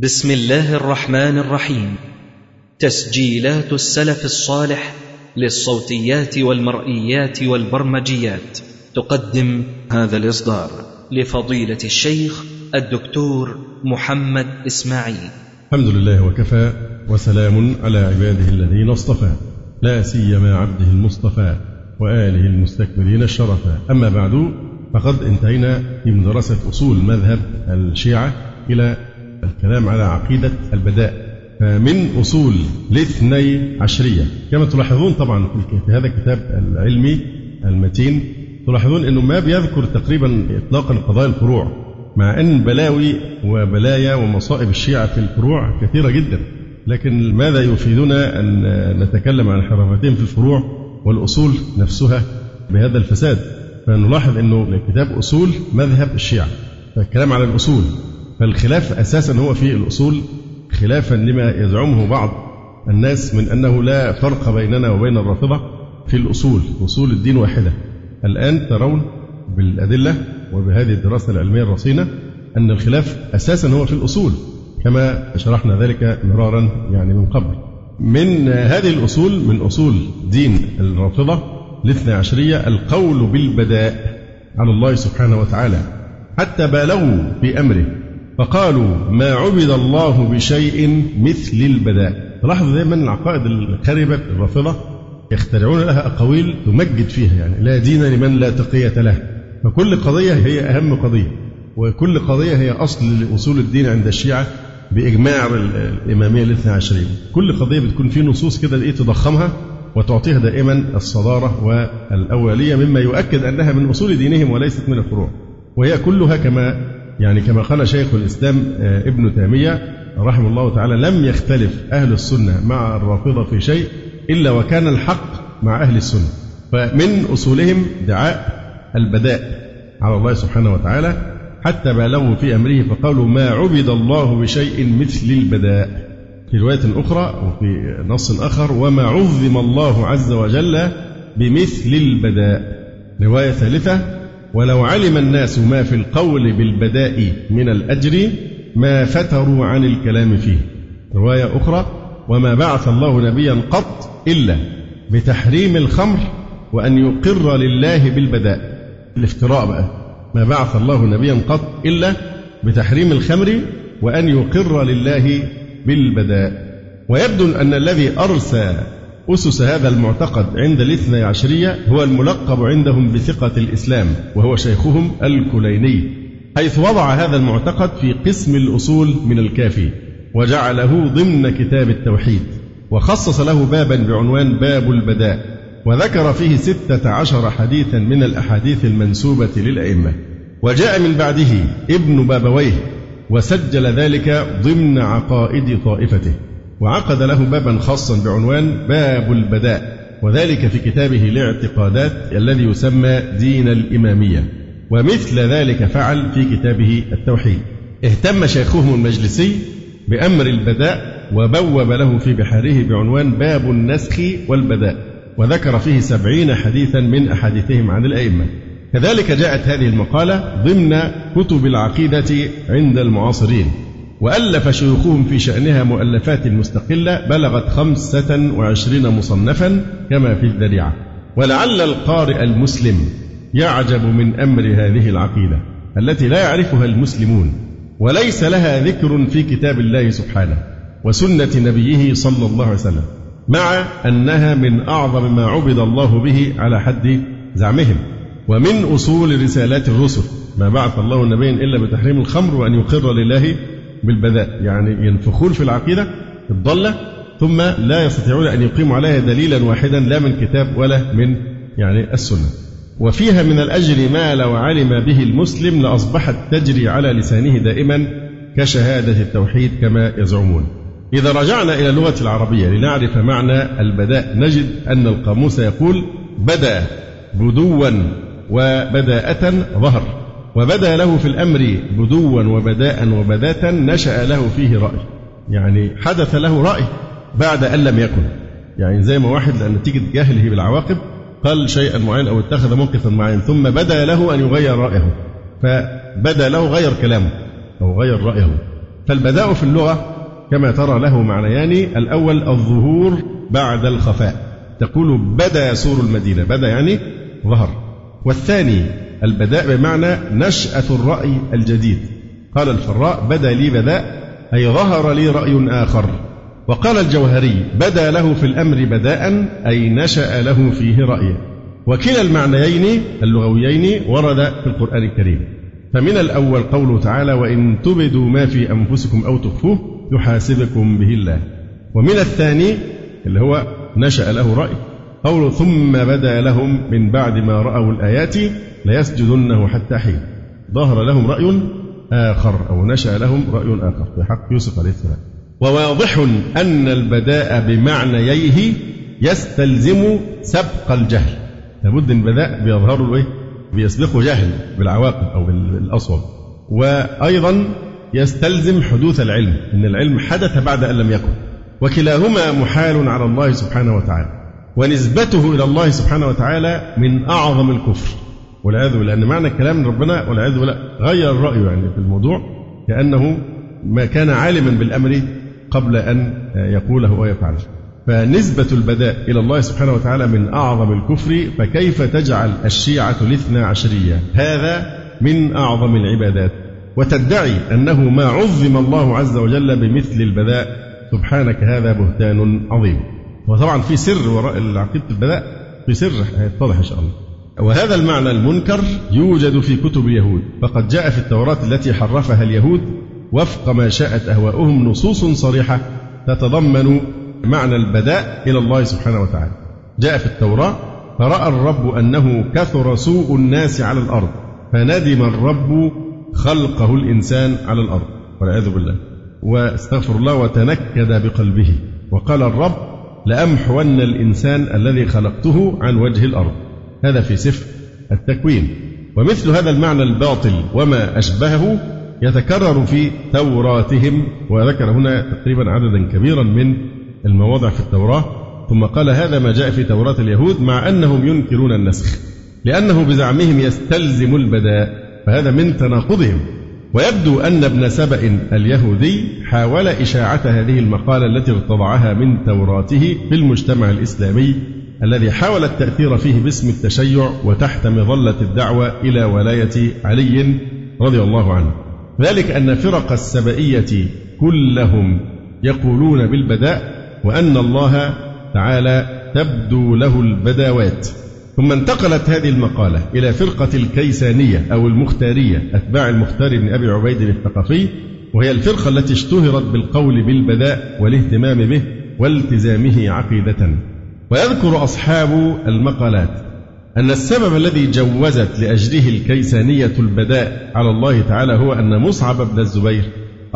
بسم الله الرحمن الرحيم. تسجيلات السلف الصالح للصوتيات والمرئيات والبرمجيات. تقدم هذا الإصدار لفضيلة الشيخ الدكتور محمد إسماعيل. الحمد لله وكفى وسلام على عباده الذين اصطفى. لا سيما عبده المصطفى وآله المستكبرين الشرفا أما بعد فقد انتهينا من دراسة أصول مذهب الشيعة إلى الكلام على عقيدة البداء. من أصول الاثني عشرية كما تلاحظون طبعا في هذا الكتاب العلمي المتين تلاحظون أنه ما بيذكر تقريبا إطلاقا قضايا الفروع مع أن بلاوي وبلايا ومصائب الشيعة في الفروع كثيرة جدا. لكن ماذا يفيدنا أن نتكلم عن حرافتين في الفروع والأصول نفسها بهذا الفساد؟ فنلاحظ أنه الكتاب أصول مذهب الشيعة. فالكلام على الأصول فالخلاف أساسا هو في الأصول خلافا لما يزعمه بعض الناس من أنه لا فرق بيننا وبين الرافضة في الأصول أصول الدين واحدة. الآن ترون بالأدلة وبهذه الدراسة العلمية الرصينة أن الخلاف أساسا هو في الأصول كما شرحنا ذلك مرارا يعني من قبل. من هذه الأصول من أصول دين الرافضة الاثنى عشرية القول بالبداء على الله سبحانه وتعالى حتى بالغوا في أمره فقالوا ما عبد الله بشيء مثل البداء تلاحظ دائما العقائد الخربة الرافضة يخترعون لها أقاويل تمجد فيها يعني لا دين لمن لا تقية له. فكل قضية هي أهم قضية وكل قضية هي أصل لأصول الدين عند الشيعة بإجماع الإمامية الاثنى عشرين. كل قضية بتكون في نصوص كده إيه تضخمها وتعطيها دائما الصدارة والأولية مما يؤكد أنها من أصول دينهم وليست من الفروع. وهي كلها كما يعني كما قال شيخ الإسلام آه، ابن تيمية رحمه الله تعالى لم يختلف أهل السنة مع الرافضة في شيء إلا وكان الحق مع أهل السنة. فمن أصولهم دعاء البداء على الله سبحانه وتعالى حتى بالغوا في أمره فقالوا ما عبد الله بشيء مثل البداء. في رواية أخرى وفي نص آخر وما عظم الله عز وجل بمثل البداء. رواية ثالثة ولو علم الناس ما في القول بالبداء من الأجر ما فتروا عن الكلام فيه. رواية أخرى وما بعث الله نبيا قط إلا بتحريم الخمر وأن يقر لله بالبداء. الافتراء بقى. ما بعث الله نبيا قط إلا بتحريم الخمر وأن يقر لله بالبداء. ويبدو أن الذي أرسى أسس هذا المعتقد عند الاثني عشرية هو الملقب عندهم بثقة الإسلام وهو شيخهم الكليني حيث وضع هذا المعتقد في قسم الأصول من الكافي وجعله ضمن كتاب التوحيد وخصص له بابا بعنوان باب البداء وذكر فيه ستة عشر حديثا من الأحاديث المنسوبة للأئمة. وجاء من بعده ابن بابويه وسجل ذلك ضمن عقائد طائفته. وعقد له بابا خاصا بعنوان باب البداء وذلك في كتابه الاعتقادات الذي يسمى دين الإمامية. ومثل ذلك فعل في كتابه التوحيد. اهتم شيخهم المجلسي بأمر البداء وبوب له في بحاره بعنوان باب النسخ والبداء. وذكر فيه سبعين حديثا من أحاديثهم عن الأئمة. كذلك جاءت هذه المقالة ضمن كتب العقيدة عند المعاصرين. وألف شيوخهم في شأنها مؤلفات مستقلة بلغت خمسة وعشرين مصنفا كما في الذريعة. ولعل القارئ المسلم يعجب من أمر هذه العقيدة التي لا يعرفها المسلمون وليس لها ذكر في كتاب الله سبحانه وسنة نبيه صلى الله عليه وسلم مع أنها من أعظم ما عبد الله به على حد زعمهم. ومن أصول رسالات الرسل ما بعث الله النبي إلا بتحريم الخمر وأن يقر لله بالبذاء. يعني ينفخون في العقيدة الضالة ثم لا يستطيعون أن يقيموا عليها دليلا واحدا لا من كتاب ولا من يعني السنة. وفيها من الأجر ما لو علم به المسلم لأصبحت تجري على لسانه دائما كشهادة التوحيد كما يزعمون. إذا رجعنا إلى اللغة العربية لنعرف معنى البداء نجد أن القاموس يقول بدا بدوا وبداءة ظهر. وبدا له في الأمر بدوا وبداء وبداة نشأ له فيه رأي. يعني حدث له رأي بعد أن لم يكن. يعني زي ما واحد لأن نتيجة جهله بالعواقب قال شيئا معين أو اتخذ موقفا معين ثم بدا له أن يغير رأيه. فبدا له غير كلامه أو غير رأيه. فالبداء في اللغة كما ترى له معنيان. الأول الظهور بعد الخفاء. تقول بدا سور المدينة بدا يعني ظهر. والثاني البداء بمعنى نشأة الرأي الجديد. قال الفراء بدا لي بداء أي ظهر لي رأي آخر. وقال الجوهري بدا له في الأمر بداء أي نشأ له فيه رأي وكلا المعنيين اللغويين ورد في القرآن الكريم. فمن الأول قوله تعالى وإن تبدوا ما في أنفسكم أو تخفوه يحاسبكم به الله. ومن الثاني اللي هو نشأ له رأي. قوله ثم بدا لهم من بعد ما رأوا الآيات ليسجدنه حتى حين ظهر لهم رأي آخر أو نشأ لهم رأي آخر. في حق يوسف عليه السلام. وواضح أن البداء بمعنييه يستلزم سبق الجهل. لابد إن البداء بيظهر له إيه؟ بيسبقه جهل بالعواقب أو بالأصوب. وأيضا يستلزم حدوث العلم إن العلم حدث بعد أن لم يكن. وكلاهما محال على الله سبحانه وتعالى. ونسبته إلى الله سبحانه وتعالى من أعظم الكفر. والعياذ بالله لأن معنى الكلام ربنا والعياذ بالله غير رايه يعني في الموضوع كانه ما كان عالما بالأمر قبل أن يقوله ويفعله. فنسبة البداء إلى الله سبحانه وتعالى من أعظم الكفر فكيف تجعل الشيعة الاثنى عشرية؟ هذا من أعظم العبادات. وتدعي أنه ما عظم الله عز وجل بمثل البداء سبحانك هذا بهتان عظيم. وطبعا في سر وراء عقيدة البداء في سر هيتضح إن شاء الله. وهذا المعنى المنكر يوجد في كتب اليهود. فقد جاء في التوراة التي حرفها اليهود وفق ما شاءت أهواؤهم نصوص صريحة تتضمن معنى البداء إلى الله سبحانه وتعالى. جاء في التوراة فرأى الرب أنه كثر سوء الناس على الأرض فندم الرب خلقه الإنسان على الأرض. والعياذ بالله. واستغفر الله وتنكد بقلبه. وقال الرب لأمحون الإنسان الذي خلقته عن وجه الأرض. هذا في سفر التكوين. ومثل هذا المعنى الباطل وما أشبهه يتكرر في توراتهم وذكر هنا تقريبا عددا كبيرا من المواضع في التوراة. ثم قال هذا ما جاء في توراة اليهود مع أنهم ينكرون النسخ لأنه بزعمهم يستلزم البداء فهذا من تناقضهم. ويبدو أن ابن سبأ اليهودي حاول إشاعة هذه المقالة التي ارتضعها من توراته في المجتمع الإسلامي الذي حاول التأثير فيه باسم التشيع وتحت مظلة الدعوة إلى ولاية علي رضي الله عنه. ذلك أن فرق السبئية كلهم يقولون بالبداء وأن الله تعالى تبدو له البداوات. ثم انتقلت هذه المقالة إلى فرقة الكيسانية أو المختارية أتباع المختار بن أبي عبيد الثقفي وهي الفرقة التي اشتهرت بالقول بالبداء والاهتمام به والتزامه عقيدة. ويذكر أصحاب المقالات أن السبب الذي جوزت لأجله الكيسانية البداء على الله تعالى هو أن مصعب بن الزبير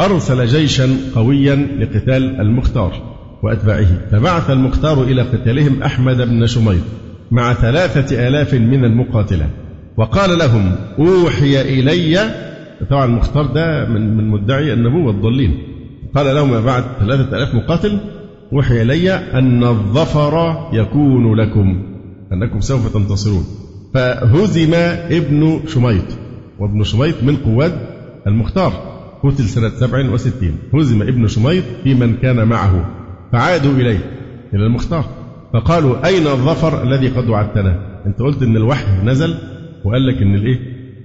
أرسل جيشا قويا لقتال المختار وأتباعه. فبعث المختار إلى قتالهم أحمد بن شميط مع ثلاثة آلاف من المقاتلة. وقال لهم أوحي إلي. طبعا المختار ده من من مدعي النبوة الضالين. قال لهم بعد ثلاثة آلاف مقاتل أوحي إلي أن الظفر يكون لكم أنكم سوف تنتصرون. فهزم ابن شميط. وابن شميط من قواد المختار. قتل سنة سبع وستين. هزم ابن شميط في من كان معه فعادوا إليه إلى المختار. فقالوا أين الظفر الذي قد وعدتنا؟ أنت قلت إن الوحي نزل وقال لك إن الإيه؟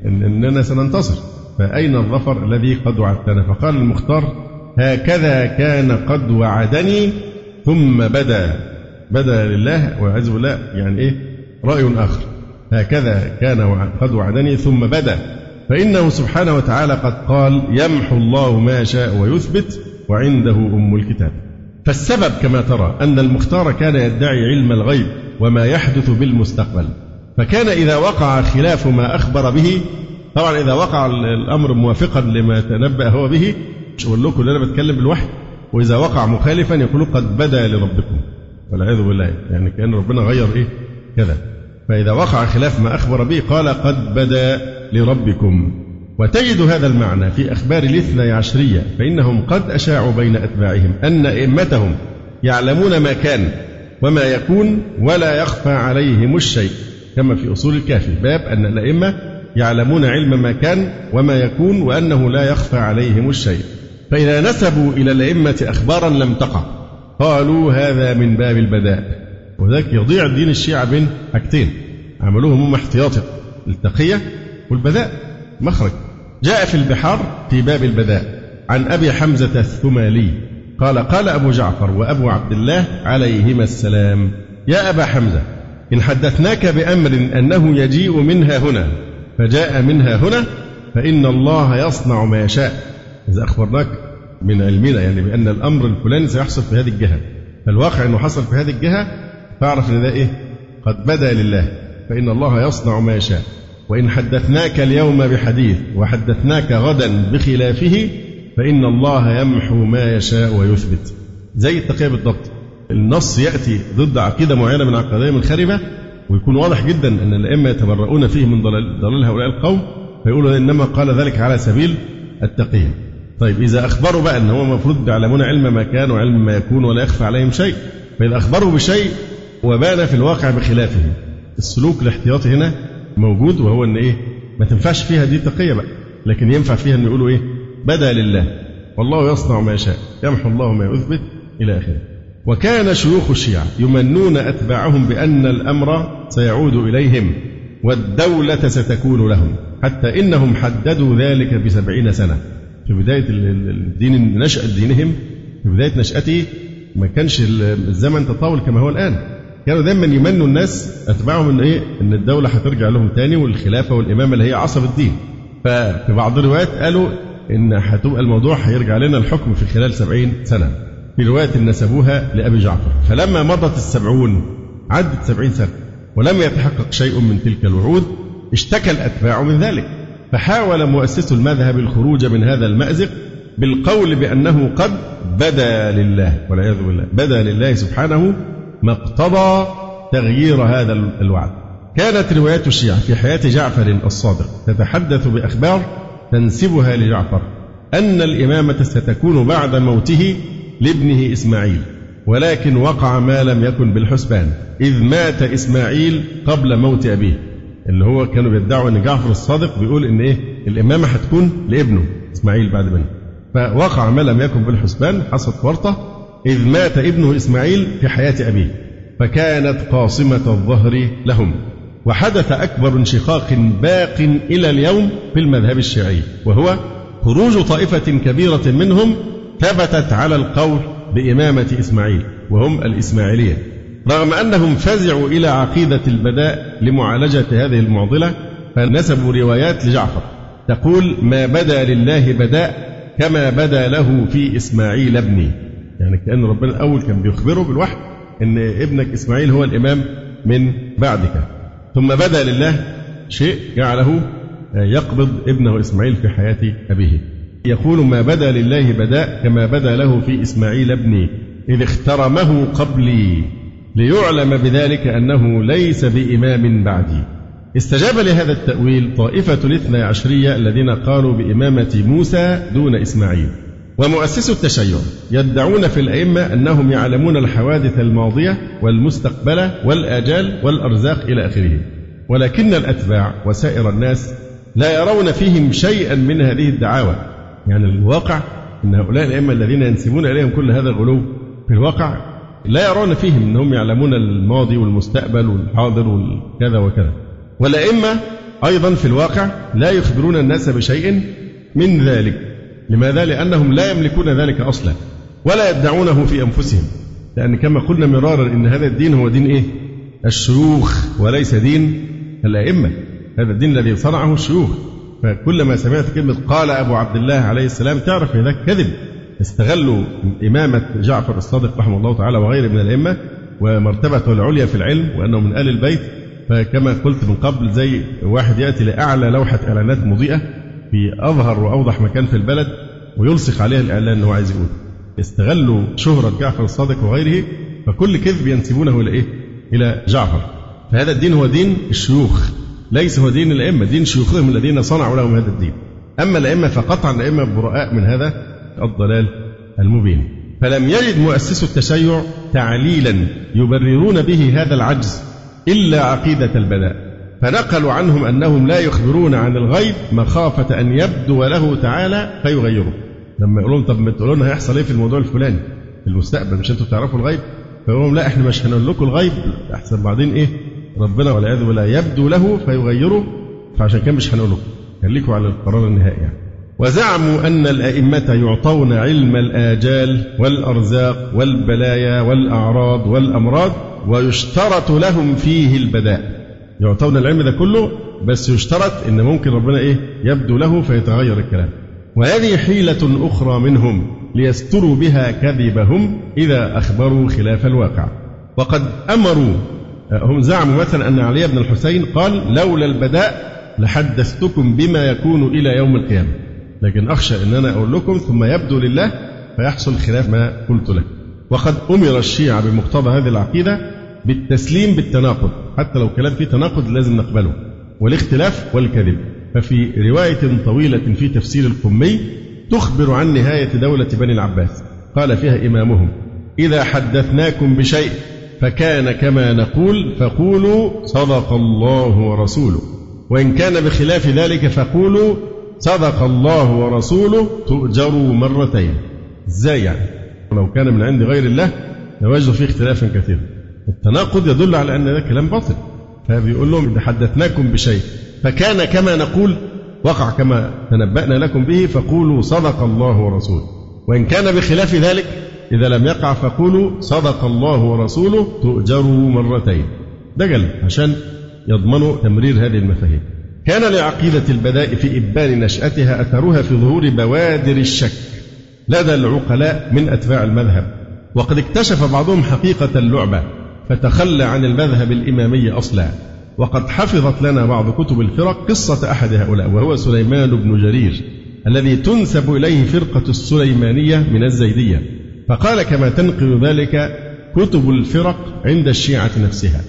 إن إننا سننتصر. فأين الظفر الذي قد وعدتنا؟ فقال المختار هكذا كان قد وعدني ثم بدا. بدا لله والعياذ بالله. يعني إيه؟ رأي آخر. هكذا كان قد وعدني ثم بدا. فإنه سبحانه وتعالى قد قال يمحو الله ما شاء ويثبت وعنده أم الكتاب. فالسبب كما ترى أن المختار كان يدعي علم الغيب وما يحدث بالمستقبل. فكان إذا وقع خلاف ما أخبر به طبعا إذا وقع الأمر موافقا لما تنبأ هو به مش أقول لكم أنا بتكلم بالوحي وإذا وقع مخالفا يقول قد بدا لربكم. والعياذ بالله يعني كأن ربنا غير إيه؟ كذا. فإذا وقع خلاف ما أخبر به قال قد بدا لربكم. وتجد هذا المعنى في أخبار الاثنى عشرية فإنهم قد أشاعوا بين أتباعهم أن أئمتهم يعلمون ما كان وما يكون ولا يخفى عليهم الشيء كما في أصول الكافي باب أن الأئمة يعلمون علم ما كان وما يكون وأنه لا يخفى عليهم الشيء. فإذا نسبوا إلى الأئمة أخبارا لم تقع قالوا هذا من باب البداء وذلك يضيع دين الشيعة بين حاجتين. عملوهم هم احتياطي التقية والبداء مخرج. جاء في البحار في باب البداء عن أبي حمزة الثمالي. قال قال أبو جعفر وأبو عبد الله عليهما السلام يا أبا حمزة إن حدثناك بأمر أنه يجيء منها هنا فجاء منها هنا فإن الله يصنع ما يشاء. إذا أخبرناك من علمنا يعني بأن الأمر الفلاني سيحصل في هذه الجهة. فالواقع أنه حصل في هذه الجهة فاعرف أن ده إيه؟ قد بدا لله. فإن الله يصنع ما يشاء. وإن حدثناك اليوم بحديث وحدثناك غدا بخلافه فإن الله يمحو ما يشاء ويثبت. زي التقية بالضبط. النص يأتي ضد عقيدة معينة من عقائدهم الخربة ويكون واضح جدا أن الأئمة يتبرؤون فيه من ضلال, هؤلاء القوم فيقولوا إنما قال ذلك على سبيل التقية. طيب إذا أخبروا بقى أن هو المفروض يعلمون علم ما كان وعلم ما يكون ولا يخفى عليهم شيء فإذا أخبروا بشيء وبان في الواقع بخلافه. السلوك الاحتياطي هنا موجود وهو أن إيه؟ ما تنفعش فيها دي تقية بقى. لكن ينفع فيها أن يقولوا إيه؟ بدا لله. والله يصنع ما يشاء يمحو الله ما يثبت إلى آخره. وكان شيوخ الشيعة يمنون أتباعهم بأن الأمر سيعود إليهم والدولة ستكون لهم حتى إنهم حددوا ذلك بسبعين سنة. في بداية الدين نشأة دينهم في بداية نشأته ما كانش الزمن تطاول كما هو الآن. كانوا دايما يمنوا الناس أتباعهم إن إيه؟ إن الدولة هترجع لهم تاني والخلافة والإمامة اللي هي عصب الدين. ففي بعض الروايات قالوا إن هتبقى الموضوع هيرجع لنا الحكم في خلال سبعين سنة. في رواية نسبوها لأبي جعفر. فلما مضت السبعون عدت سبعين سنة ولم يتحقق شيء من تلك الوعود اشتكى الأتباع من ذلك. فحاول مؤسس المذهب الخروج من هذا المأزق بالقول بأنه قد بدا لله والعياذ بالله بدا لله سبحانه ما اقتضى تغيير هذا الوعد. كانت روايات الشيعة في حياة جعفر الصادق تتحدث بأخبار تنسبها لجعفر أن الإمامة ستكون بعد موته لابنه إسماعيل ولكن وقع ما لم يكن بالحسبان إذ مات إسماعيل قبل موت أبيه. اللي هو كانوا بيدعوا أن جعفر الصادق بيقول إن إيه؟ الإمامة هتكون لابنه إسماعيل بعد منه. فوقع ما لم يكن بالحسبان حصلت ورطة إذ مات ابنه إسماعيل في حياة أبيه فكانت قاصمة الظهر لهم وحدث أكبر انشقاق باق إلى اليوم في المذهب الشيعي وهو خروج طائفة كبيرة منهم ثبتت على القول بإمامة إسماعيل وهم الإسماعيلية رغم أنهم فزعوا إلى عقيدة البداء لمعالجة هذه المعضلة فنسبوا روايات لجعفر تقول ما بدا لله بداء كما بدا له في إسماعيل ابني. يعني كأن ربنا الأول كان بيخبره بالوحي أن ابنك إسماعيل هو الإمام من بعدك. ثم بدا لله شيء جعله يقبض ابنه إسماعيل في حياة أبيه. يقول ما بدا لله بداء كما بدا له في إسماعيل ابني. إذ اخترمه قبلي ليعلم بذلك أنه ليس بإمام بعدي. استجاب لهذا التأويل طائفة الاثنى عشرية الذين قالوا بإمامة موسى دون إسماعيل. ومؤسس التشيع يدعون في الأئمة أنهم يعلمون الحوادث الماضية والمستقبلة والآجال والأرزاق إلى آخره. ولكن الأتباع وسائر الناس لا يرون فيهم شيئا من هذه الدعاوى. يعني الواقع أن هؤلاء الأئمة الذين ينسبون إليهم كل هذا الغلو في الواقع لا يرون فيهم أنهم يعلمون الماضي والمستقبل والحاضر وكذا وكذا. والأئمة أيضا في الواقع لا يخبرون الناس بشيء من ذلك. لماذا؟ لأنهم لا يملكون ذلك أصلا ولا يدعونه في أنفسهم. لأن كما قلنا مرارا إن هذا الدين هو دين إيه؟ الشيوخ وليس دين الأئمة. هذا الدين الذي صنعه الشيوخ. فكلما سمعت كلمة قال أبو عبد الله عليه السلام تعرف ذاك كذب. استغلوا إمامة جعفر الصادق رحمه الله تعالى وغيره من الأئمة ومرتبته العليا في العلم وأنه من آل البيت. فكما قلت من قبل زي واحد يأتي لأعلى لوحة إعلانات مضيئة في أظهر وأوضح مكان في البلد ويلصق عليها الإعلان اللي هو عايز يقوله. استغلوا شهرة جعفر الصادق وغيره فكل كذب ينسبونه إلى إيه؟ إلى جعفر. فهذا الدين هو دين الشيوخ ليس هو دين الأئمة. دين شيوخهم الذين صنعوا لهم هذا الدين. أما الأئمة فقطعا الأئمة براء من هذا الضلال المبين. فلم يجد مؤسس التشيع تعليلا يبررون به هذا العجز إلا عقيدة البلاء. فنقلوا عنهم أنهم لا يخبرون عن الغيب مخافة أن يبدو له تعالى فيغيره. لما يقول لهم طب ما تقولوا لنا هيحصل إيه في الموضوع الفلاني؟ في المستقبل مش أنتوا تعرفوا الغيب؟ فيقول لهم لا إحنا مش هنقول لكم الغيب. أحسن بعدين إيه؟ ربنا والعياذ بالله يبدو له فيغيره فعشان كده مش هنقول لكم. خليكم على القرار النهائي يعني. وزعموا أن الأئمة يعطون علم الآجال والأرزاق والبلايا والأعراض والأمراض ويشترط لهم فيه البداء. يعطون العلم ده كله بس يشترط إن ممكن ربنا إيه؟ يبدو له فيتغير الكلام. وهذه حيلة أخرى منهم ليستروا بها كذبهم إذا أخبروا خلاف الواقع. وقد أمروا هم زعموا مثلا أن علي بن الحسين قال لولا البداء لحدثتكم بما يكون إلى يوم القيامة. لكن أخشى أن أنا أقول لكم ثم يبدو لله فيحصل خلاف ما قلت لك. وقد أمر الشيعة بمقتضى هذه العقيدة بالتسليم بالتناقض. حتى لو كلام فيه تناقض لازم نقبله. والاختلاف والكذب. ففي رواية طويلة في تفسير القمي تخبر عن نهاية دولة بني العباس. قال فيها إمامهم إذا حدثناكم بشيء فكان كما نقول فقولوا صدق الله ورسوله. وإن كان بخلاف ذلك فقولوا صدق الله ورسوله تؤجروا مرتين. إزاي يعني. لو كان من عند غير الله لوجدوا فيه اختلافا كثيرا. التناقض يدل على أن ده كلام باطل. فبيقول لهم إذا حدثناكم بشيء. فكان كما نقول وقع كما تنبأنا لكم به فقولوا صدق الله ورسوله. وإن كان بخلاف ذلك إذا لم يقع فقولوا صدق الله ورسوله تؤجروا مرتين. دجل عشان يضمنوا تمرير هذه المفاهيم. كان لعقيدة البداء في إبان نشأتها أثرها في ظهور بوادر الشك. لدى العقلاء من أتباع المذهب. وقد اكتشف بعضهم حقيقة اللعبة. فتخلى عن المذهب الإمامي أصلا. وقد حفظت لنا بعض كتب الفرق قصة أحد هؤلاء وهو سليمان بن جرير الذي تنسب إليه فرقة السليمانية من الزيدية. فقال كما تنقل ذلك كتب الفرق عند الشيعة نفسها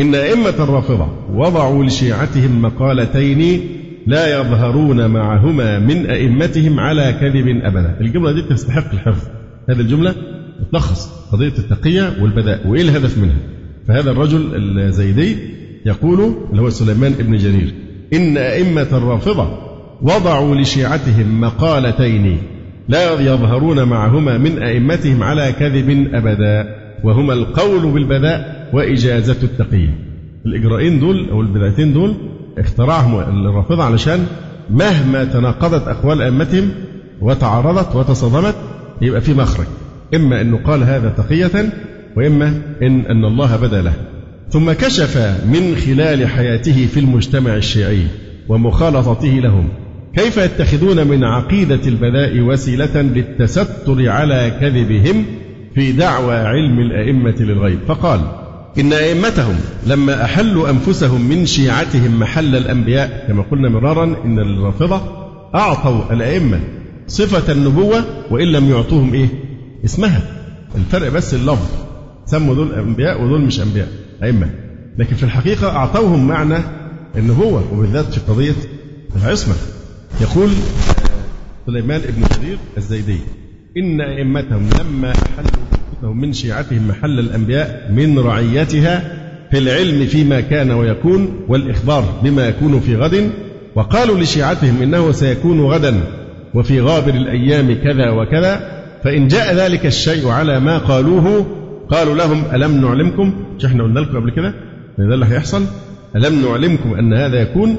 إن أئمة الرافضة وضعوا لشيعتهم مقالتين لا يظهرون معهما من أئمتهم على كذب أبدا. الجملة دي تستحق الحفظ. هذه الجملة تلخص قضية التقية والبداء وإيه الهدف منها؟ فهذا الرجل الزيدي يقول اللي هو سليمان بن جرير إن أئمة الرافضة وضعوا لشيعتهم مقالتين لا يظهرون معهما من أئمتهم على كذب أبدا وهما القول بالبداء وإجازة التقية الإجراءين دول أو البدعتين دول اخترعهم الرافضة علشان مهما تناقضت أقوال أئمتهم وتعارضت وتصادمت يبقى في مخرج. إما أنه قال هذا تقية وإما إن أن الله بدا له. ثم كشف من خلال حياته في المجتمع الشيعي ومخالطته لهم. كيف يتخذون من عقيدة البداء وسيلة للتستر على كذبهم في دعوى علم الأئمة للغيب؟ فقال إن أئمتهم لما أحلوا أنفسهم من شيعتهم محل الأنبياء كما قلنا مرارا إن الرافضة أعطوا الأئمة صفة النبوة وإن لم يعطوهم إيه؟ اسمها. الفرق بس اللفظ. سموا دول أنبياء ودول مش أنبياء أئمة. لكن في الحقيقة أعطوهم معنى النبوة وبالذات في قضية العصمة. يقول سليمان بن جرير الزيدي إن أئمتهم لما أحلوا من شيعتهم محل الأنبياء من رعيتها في العلم فيما كان ويكون والإخبار بما يكون في غد وقالوا لشيعتهم إنه سيكون غدا وفي غابر الأيام كذا وكذا فإن جاء ذلك الشيء على ما قالوه قالوا لهم ألم نعلمكم مش إحنا قلنا لكم قبل كده؟ ده اللي هيحصل. ألم نعلمكم أن هذا يكون؟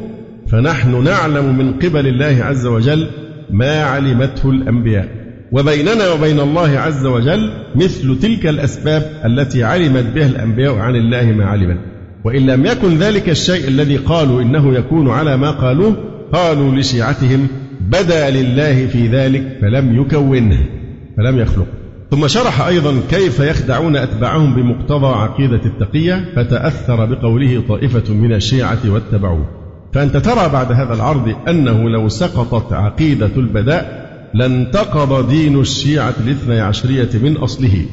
فنحن نعلم من قبل الله عز وجل ما علمته الأنبياء. وبيننا وبين الله عز وجل مثل تلك الأسباب التي علمت بها الأنبياء عن الله ما علمت. وإن لم يكن ذلك الشيء الذي قالوا إنه يكون على ما قالوه قالوا لشيعتهم بدا لله في ذلك فلم يكونه فلم يخلقه. ثم شرح أيضا كيف يخدعون أتباعهم بمقتضى عقيدة التقية فتأثر بقوله طائفة من الشيعة واتبعوه. فأنت ترى بعد هذا العرض أنه لو سقطت عقيدة البداء لانتقض دين الشيعة الاثني عشرية من أصله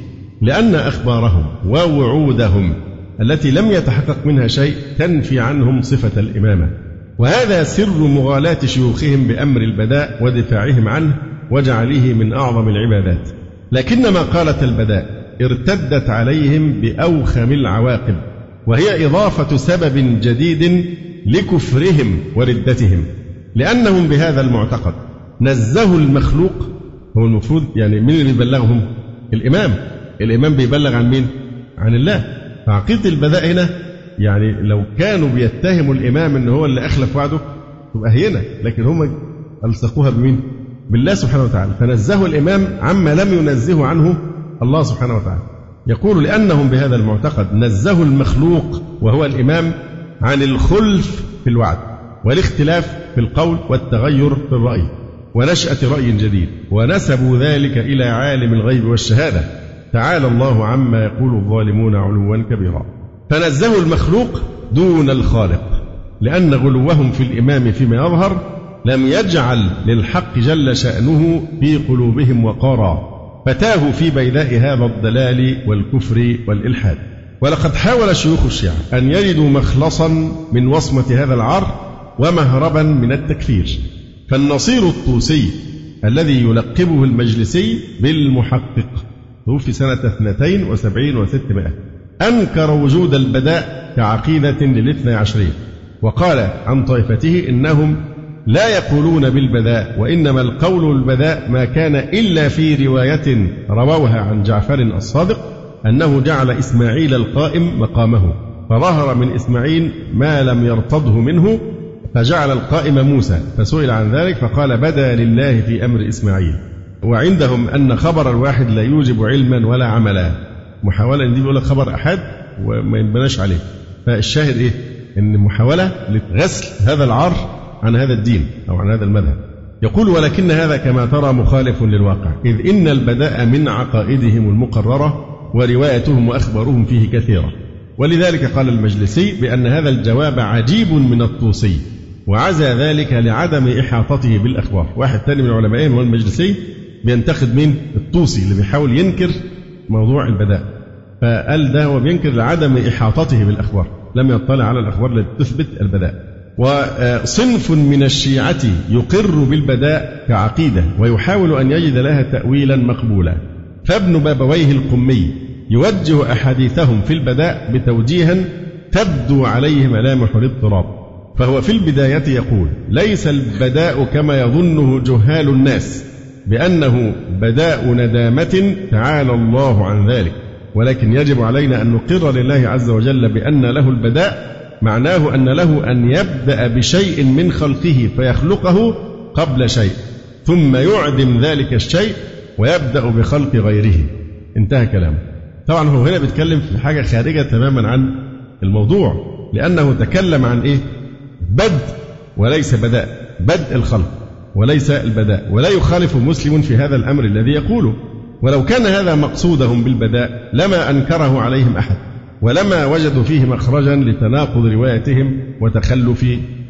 لأن أخبارهم ووعودهم التي لم يتحقق منها شيء تنفي عنهم صفة الإمامة. وهذا سر مغالاة شيوخهم بأمر البداء ودفاعهم عنه وجعله من أعظم العبادات. لكن مقالة البداء ارتدت عليهم بأوخم العواقب وهي إضافة سبب جديد لكفرهم وردتهم لأنهم بهذا المعتقد نزهوا المخلوق هو المفروض يعني مين اللي بيبلغهم؟ الإمام الإمام بيبلغ عن مين؟ عن الله فعقيدة البداء هنا يعني لو كانوا بيتهموا الإمام إن هو اللي أخلف وعده تبقى هينة لكن هم ألصقوها بمين؟ بالله سبحانه وتعالى. فنزهوا الإمام عما لم ينزه عنه الله سبحانه وتعالى. يقول لأنهم بهذا المعتقد نزهوا المخلوق وهو الإمام عن الخلف في الوعد والاختلاف في القول والتغير في الرأي ونشأة رأي جديد ونسبوا ذلك إلى عالم الغيب والشهادة. تعالى الله عما يقول الظالمون علوا كبيرا. فنزهوا المخلوق دون الخالق لأن غلوهم في الإمام فيما يظهر لم يجعل للحق جل شأنه في قلوبهم وقارا. فتاهوا في بيداء هذا الضلال والكفر والإلحاد. ولقد حاول شيوخ الشيعة أن يجدوا مخلصا من وصمة هذا العار ومهربا من التكفير. فالنصير الطوسي الذي يلقبه المجلسي بالمحقق توفي سنة 72 و600 أنكر وجود البداء كعقيدة للاثنى عشرية وقال عن طائفته إنهم لا يقولون بالبداء وإنما القول البداء ما كان إلا في رواية رووها عن جعفر الصادق أنه جعل إسماعيل القائم مقامه فظهر من إسماعيل ما لم يرتضه منه فجعل القائم موسى فسئل عن ذلك فقال بدا لله في أمر إسماعيل. وعندهم أن خبر الواحد لا يوجب علما ولا عملا. محاولة دي بيقول لك خبر أحد وما ينبناش عليه. فالشاهد إيه؟ إن محاولة لغسل هذا العار عن هذا الدين أو عن هذا المذهب. يقول ولكن هذا كما ترى مخالف للواقع إذ إن البداء من عقائدهم المقررة وروايتهم وأخبارهم فيه كثيرة. ولذلك قال المجلسي بأن هذا الجواب عجيب من الطوسي وعزى ذلك لعدم إحاطته بالأخبار. واحد ثاني من علمائهم هو المجلسي بينتقد مين الطوسي اللي بيحاول ينكر موضوع البداء. فقال ده هو بينكر لعدم إحاطته بالأخبار لم يطلع على الأخبار التي تثبت البداء. وصنف من الشيعة يقر بالبداء كعقيدة ويحاول أن يجد لها تأويلا مقبولا. فابن بابويه القمي يوجه أحاديثهم في البداء بتوجيها تبدو عليه ملامح الاضطراب. فهو في البداية يقول ليس البداء كما يظنه جهال الناس بأنه بداء ندامة تعالى الله عن ذلك. ولكن يجب علينا أن نقر لله عز وجل بأن له البداء معناه أن له أن يبدأ بشيء من خلقه فيخلقه قبل شيء ثم يعدم ذلك الشيء ويبدأ بخلق غيره. انتهى كلامه طبعا هو هنا بيتكلم في حاجة خارجة تماما عن الموضوع لأنه تكلم عن إيه؟ بدء وليس بداء بدء الخلق وليس البداء ولا يخالف مسلم في هذا الأمر الذي يقوله. ولو كان هذا مقصودهم بالبداء لما أنكره عليهم أحد. ولما وجدوا فيه مخرجا لتناقض روايتهم وتخلف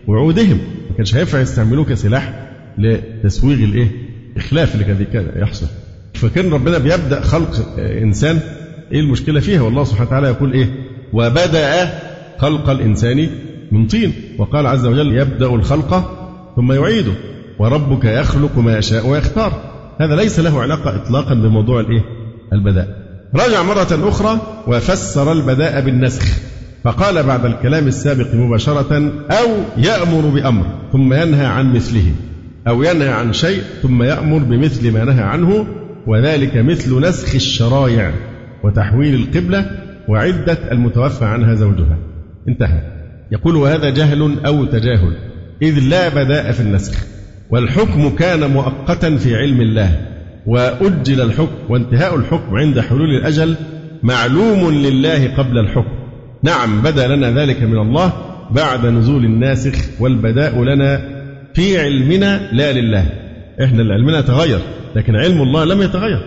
وعودهم. ما كانش هينفع يستعملوه كسلاح لتسويغ الإيه؟ إخلاف اللي كان يحصل. فكان ربنا بيبدأ خلق إنسان. إيه المشكلة فيها؟ والله سبحانه وتعالى يقول إيه؟ وبدأ خلق الإنسان من طين. وقال عز وجل يبدأ الخلق ثم يعيده. وربك يخلق ما يشاء ويختار. هذا ليس له علاقة اطلاقا بموضوع الإيه؟ البداء. رجع مرة أخرى وفسر البداء بالنسخ فقال بعد الكلام السابق مباشرة أو يأمر بأمر ثم ينهى عن مثله أو ينهى عن شيء ثم يأمر بمثل ما نهى عنه وذلك مثل نسخ الشرايع وتحويل القبلة وعدة المتوفى عنها زوجها. انتهى. يقول وهذا جهل أو تجاهل إذ لا بداء في النسخ والحكم كان مؤقتا في علم الله. وأجل الحكم وانتهاء الحكم عند حلول الأجل معلوم لله قبل الحكم. نعم بدا لنا ذلك من الله بعد نزول الناسخ والبداء لنا في علمنا لا لله. إحنا علمنا تغير لكن علم الله لم يتغير.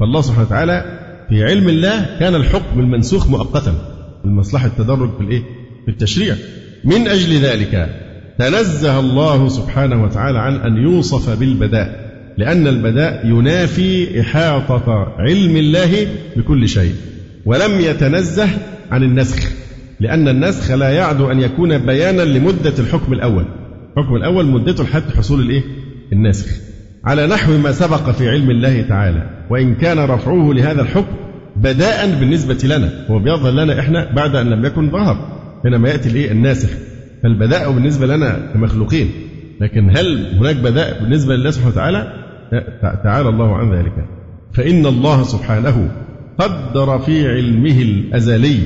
فالله سبحانه وتعالى في علم الله كان الحكم المنسوخ مؤقتا من مصلحة التدرج في الإيه؟ في التشريع. من أجل ذلك تنزه الله سبحانه وتعالى عن أن يوصف بالبداء. لأن البداء ينافي إحاطة علم الله بكل شيء ولم يتنزه عن النسخ لأن النسخ لا يعدو أن يكون بيانا لمدة الحكم الأول. الحكم الأول مدته لحد حصول الإيه؟ الناسخ على نحو ما سبق في علم الله تعالى وإن كان رفعه لهذا الحكم بداء بالنسبة لنا هو بيظهر لنا إحنا بعد أن لم يكن ظهر حينما يأتي الإيه؟ الناسخ. فالبداء بالنسبة لنا كمخلوقين لكن هل هناك بداء بالنسبة لله سبحانه وتعالى؟ تعالى الله عن ذلك. فإن الله سبحانه قدر في علمه الأزلي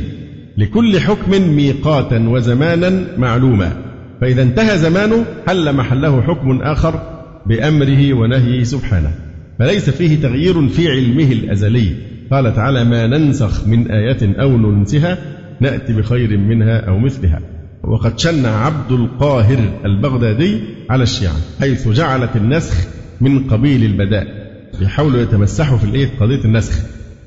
لكل حكم ميقاتا وزمانا معلوما. فإذا انتهى زمانه حل محله حكم آخر بأمره ونهيه سبحانه. فليس فيه تغيير في علمه الأزلي. قال تعالى ما ننسخ من آية أو ننسها نأتي بخير منها أو مثلها. وقد شن عبد القاهر البغدادي على الشيعة حيث جعلت النسخ من قبيل البداء. يحاولوا يتمسحوا في الايه قضية النسخ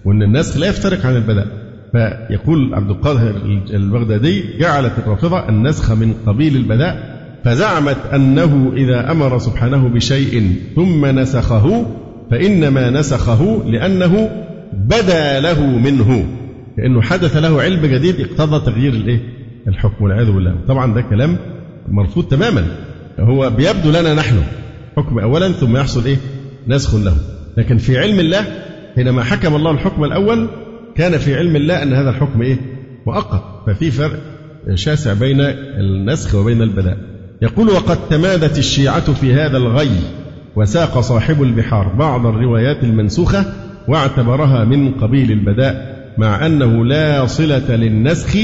وإن النسخ لا يفترق عن البداء. فيقول عبد القاهر البغدادي جعلت الرافضة النسخ من قبيل البداء فزعمت أنه إذا أمر سبحانه بشيء ثم نسخه فإنما نسخه لأنه بدا له منه. كانه حدث له علم جديد اقتضى تغيير الإيه؟ الحكم والعياذ بالله. طبعا ده كلام مرفوض تماما. هو بيبدو لنا نحن. حكم أولا ثم يحصل إيه؟ نسخ له. لكن في علم الله حينما حكم الله الحكم الأول كان في علم الله أن هذا الحكم إيه؟ مؤقت. ففي فرق شاسع بين النسخ وبين البداء يقول وقد تمادت الشيعة في هذا الغي وساق صاحب البحار بعض الروايات المنسوخة واعتبرها من قبيل البداء مع أنه لا صلة للنسخ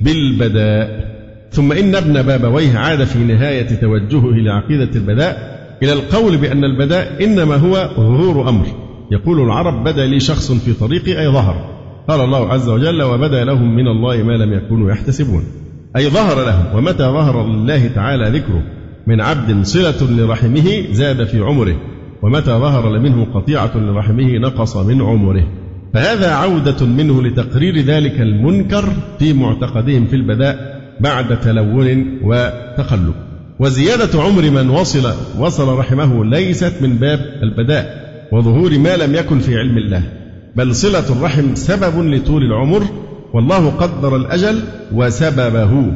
بالبداء. ثم إن ابن بابويه عاد في نهاية توجهه لعقيدة البداء إلى القول بأن البداء إنما هو ظهور أمر. يقول العرب بدا لي شخص في طريقي أي ظهر. قال الله عز وجل وبدا لهم من الله ما لم يكونوا يحتسبون. أي ظهر لهم. ومتى ظهر لله تعالى ذكره؟ من عبد صلة لرحمه زاد في عمره. ومتى ظهر منه قطيعة لرحمه نقص من عمره. فهذا عودة منه لتقرير ذلك المنكر في معتقدهم في البداء بعد تلون وتقلب وزيادة عمر من وصل وصل رحمه ليست من باب البداء وظهور ما لم يكن في علم الله. بل صلة الرحم سبب لطول العمر والله قدر الأجل وسببه.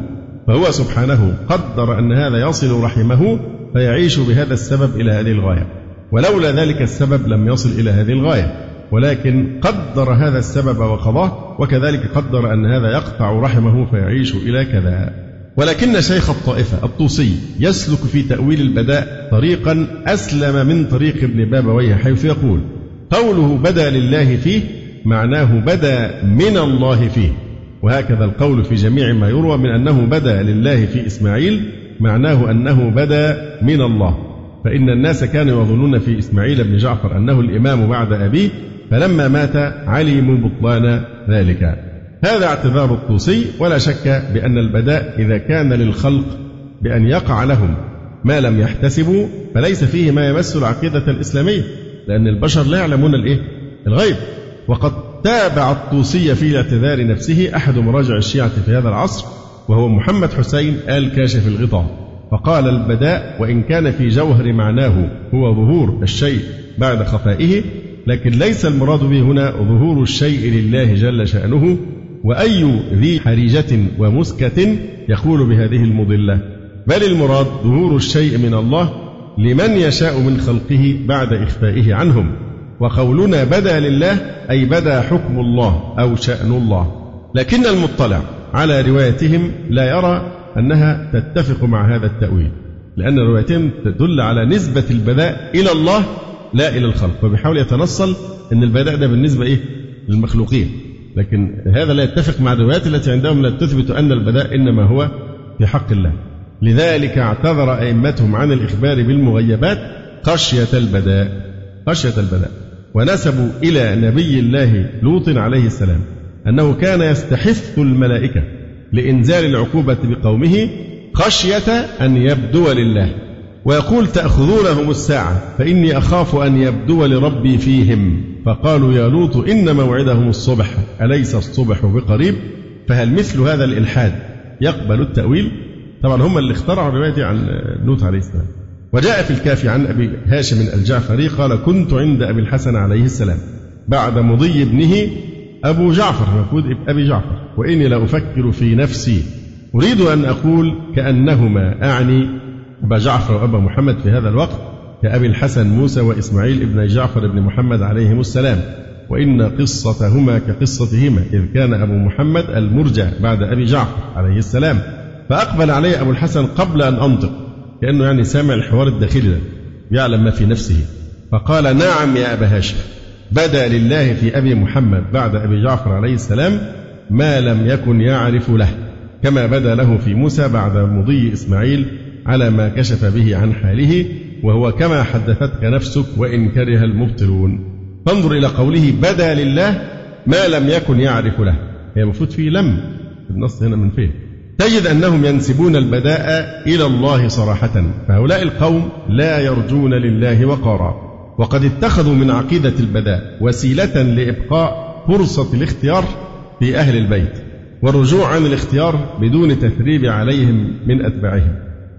فهو سبحانه قدر أن هذا يصل رحمه فيعيش بهذا السبب إلى هذه الغاية. ولولا ذلك السبب لم يصل إلى هذه الغاية. ولكن قدر هذا السبب وقضاه وكذلك قدر أن هذا يقطع رحمه فيعيش إلى كذا. ولكن شيخ الطائفة الطوسي يسلك في تأويل البداء طريقا أسلم من طريق ابن بابويه حيث يقول قوله بدا لله فيه معناه بدا من الله فيه. وهكذا القول في جميع ما يروى من أنه بدا لله في إسماعيل معناه أنه بدا من الله. فإن الناس كانوا يظنون في إسماعيل بن جعفر أنه الإمام بعد أبيه فلما مات علموا بطلان ذلك. هذا اعتذار الطوسي ولا شك بأن البداء إذا كان للخلق بأن يقع لهم ما لم يحتسبوا فليس فيه ما يمس العقيدة الإسلامية لأن البشر لا يعلمون الإيه؟ الغيب وقد تابع الطوسي في الاعتذار نفسه أحد مراجع الشيعة في هذا العصر وهو محمد حسين آل كاشف الغطاء فقال البداء وإن كان في جوهر معناه هو ظهور الشيء بعد خفائه لكن ليس المراد به هنا ظهور الشيء لله جل شأنه وأي ذي حريجة ومسكة يقول بهذه المضلة. بل المراد ظهور الشيء من الله لمن يشاء من خلقه بعد إخفائه عنهم. وقولنا بدا لله أي بدا حكم الله أو شأن الله. لكن المطلع على روايتهم لا يرى أنها تتفق مع هذا التأويل. لأن روايتهم تدل على نسبة البداء إلى الله لا إلى الخلق. فبيحاول يتنصل أن البداء ده بالنسبة إيه؟ للمخلوقين. لكن هذا لا يتفق مع الروايات التي عندهم لا تثبت أن البداء إنما هو في حق الله. لذلك اعتذر أئمتهم عن الإخبار بالمغيبات خشية البداء خشية البداء. ونسبوا إلى نبي الله لوط عليه السلام أنه كان يستحث الملائكة لإنزال العقوبة بقومه خشية أن يبدو لله. ويقول تأخذونهم الساعة فإني أخاف أن يبدو لربي فيهم. فقالوا يا لوط إن موعدهم الصبح أليس الصبح بقريب؟ فهل مثل هذا الإلحاد يقبل التأويل؟ طبعا هم اللي اخترعوا الرواية عن لوط عليه السلام. وجاء في الكافي عن أبي هاشم الجعفري قال كنت عند أبي الحسن عليه السلام بعد مضي ابنه أبو جعفر المفروض أبي جعفر وإني لأفكر في نفسي. أريد أن أقول كأنهما أعني أبا جعفر وأبا محمد في هذا الوقت كأبي الحسن موسى وإسماعيل ابن جعفر بن محمد عليهم السلام. وإن قصتهما كقصتهما إذ كان أبو محمد المرجع بعد أبي جعفر عليه السلام. فأقبل علي أبو الحسن قبل أن أنطق كأنه يعني سامع الحوار الداخلي ده يعلم ما في نفسه. فقال نعم يا أبا هاشم بدا لله في أبي محمد بعد أبي جعفر عليه السلام ما لم يكن يعرف له كما بدا له في موسى بعد مضي إسماعيل على ما كشف به عن حاله وهو كما حدثتك نفسك وإن كره المبطلون. فانظر إلى قوله بدا لله ما لم يكن يعرف له. هي المفروض فيه لم النص هنا من فين تجد أنهم ينسبون البداء إلى الله صراحة فهؤلاء القوم لا يرجون لله وقارا. وقد اتخذوا من عقيدة البداء وسيلة لإبقاء فرصة الاختيار في أهل البيت والرجوع عن الاختيار بدون تثريب عليهم من أتباعهم.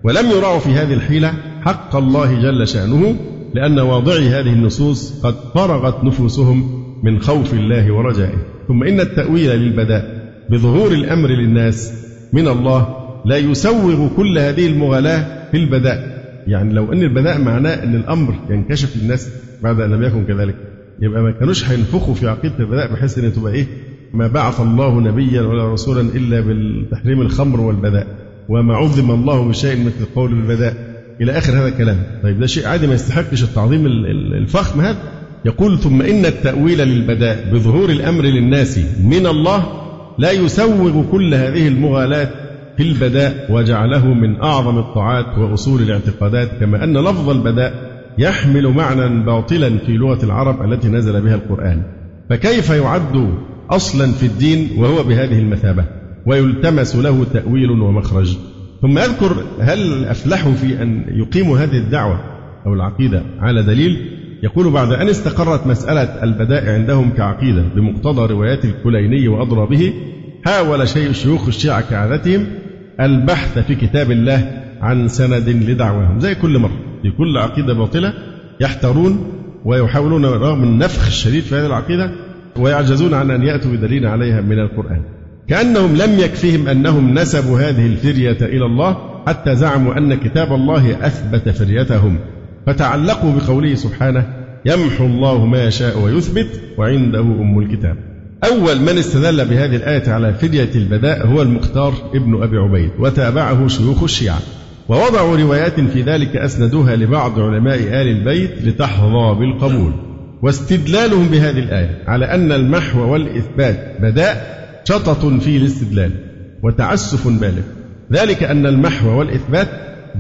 ولم يراعوا في هذه الحيلة حق الله جل شأنه لأن واضعي هذه النصوص قد فرغت نفوسهم من خوف الله ورجائه. ثم إن التأويل للبداء بظهور الأمر للناس من الله لا يسوغ كل هذه المغالاة في البداء. يعني لو أن البداء معناه أن الأمر ينكشف للناس بعد أن لم يكن كذلك. يبقى ما كانوش هينفخوا في عقيدة البداء بحيث أن تبقى إيه؟ ما بعث الله نبيا ولا رسولا إلا بالتحريم الخمر والبداء. وما عظم الله بشيء مثل قول البداء إلى آخر هذا الكلام. طيب ده شيء عادي ما يستحقش التعظيم الفخم هذا. يقول ثم إن التأويل للبداء بظهور الأمر للناس من الله لا يسوغ كل هذه المغالاة في البداء وجعله من أعظم الطاعات وأصول الاعتقادات كما أن لفظ البداء يحمل معنى باطلا في لغة العرب التي نزل بها القرآن. فكيف يعد أصلا في الدين وهو بهذه المثابة؟ ويلتمس له تأويل ومخرج. ثم أذكر هل أفلحوا في أن يقيموا هذه الدعوة أو العقيدة على دليل. يقول بعد أن استقرت مسألة البداء عندهم كعقيدة بمقتضى روايات الكليني وأضرابه حاول شيوخ الشيعة كعادتهم البحث في كتاب الله عن سند لدعواهم. زي كل مرة في كل عقيدة باطلة يحترون ويحاولون رغم النفخ الشديد في هذه العقيدة ويعجزون عن أن يأتوا بدليل عليها من القرآن. كأنهم لم يكفهم أنهم نسبوا هذه الفرية إلى الله حتى زعموا أن كتاب الله أثبت فريتهم فتعلقوا بقوله سبحانه يمحو الله ما يشاء ويثبت وعنده أم الكتاب. أول من استدل بهذه الآية على فدية البداء هو المختار ابن أبي عبيد وتابعه شيوخ الشيعة. ووضعوا روايات في ذلك أسندوها لبعض علماء آل البيت لتحظى بالقبول. واستدلالهم بهذه الآية على أن المحو والإثبات بداء شطط في الاستدلال وتعسف بالغ. ذلك أن المحو والإثبات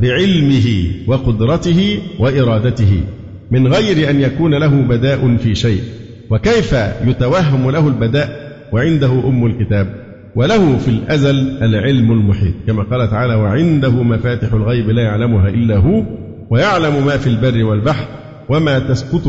بعلمه وقدرته وإرادته من غير أن يكون له بداء في شيء. وكيف يتوهم له البداء؟ وعنده أم الكتاب وله في الأزل العلم المحيط. كما قال تعالى وعنده مفاتح الغيب لا يعلمها إلا هو ويعلم ما في البر والبحر وما تسقط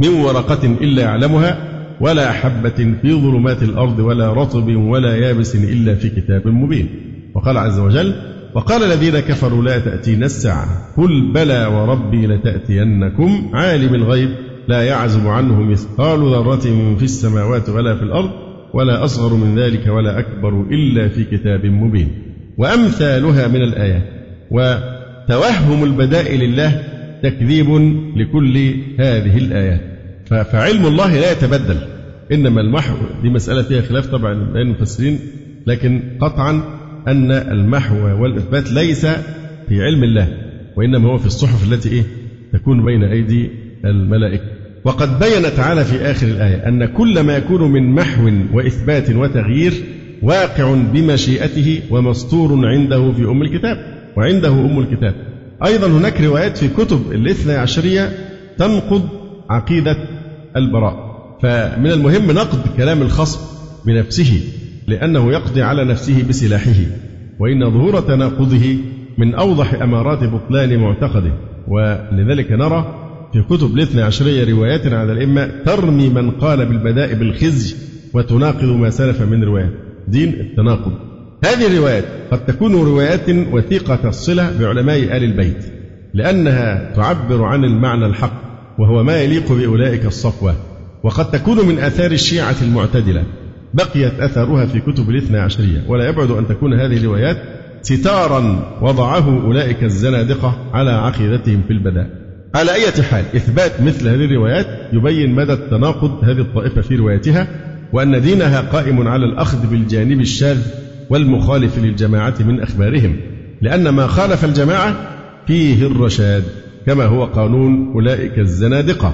من ورقة إلا يعلمها. ولا حبة في ظلمات الأرض ولا رطب ولا يابس إلا في كتاب مبين. وقال عز وجل وقال الذين كفروا لا تأتينا الساعة. قل بلى وربي لتأتينكم عالم الغيب. لا يعزب عنه مثقال ذرة في السماوات ولا في الأرض ولا أصغر من ذلك ولا أكبر إلا في كتاب مبين. وأمثالها من الآيات. وتوهم البداء لله تكذيب لكل هذه الآيات. فعلم الله لا يتبدل. إنما المحو دي مسألة فيها خلاف طبعا بين المفسرين لكن قطعا أن المحو والإثبات ليس في علم الله وإنما هو في الصحف التي إيه؟ تكون بين أيدي الملائكة. وقد بين تعالى في آخر الآية أن كل ما يكون من محو وإثبات وتغيير واقع بمشيئته ومسطور عنده في أم الكتاب وعنده أم الكتاب. أيضا هناك روايات في كتب الاثنى عشرية تنقض عقيدة البراء. فمن المهم نقد كلام الخصم بنفسه لأنه يقضي على نفسه بسلاحه وإن ظهور تناقضه من أوضح أمارات بطلان معتقده. ولذلك نرى في كتب الاثنى عشرية روايات على الأئمة ترمي من قال بالبداء بالخزي وتناقض ما سلف من روايات. دين التناقض. هذه الروايات قد تكون روايات وثيقة الصلة بعلماء آل البيت لأنها تعبر عن المعنى الحق. وهو ما يليق بأولئك الصفوة وقد تكون من آثار الشيعة المعتدلة. بقيت أثرها في كتب الاثنى عشرية. ولا يبعد أن تكون هذه الروايات ستارا وضعه أولئك الزنادقة على عقيدتهم في البداء. على أي حال إثبات مثل هذه الروايات يبين مدى التناقض هذه الطائفة في روايتها وأن دينها قائم على الأخذ بالجانب الشاذ والمخالف للجماعة من أخبارهم. لأن ما خالف الجماعة فيه الرشاد. كما هو قانون أولئك الزنادقة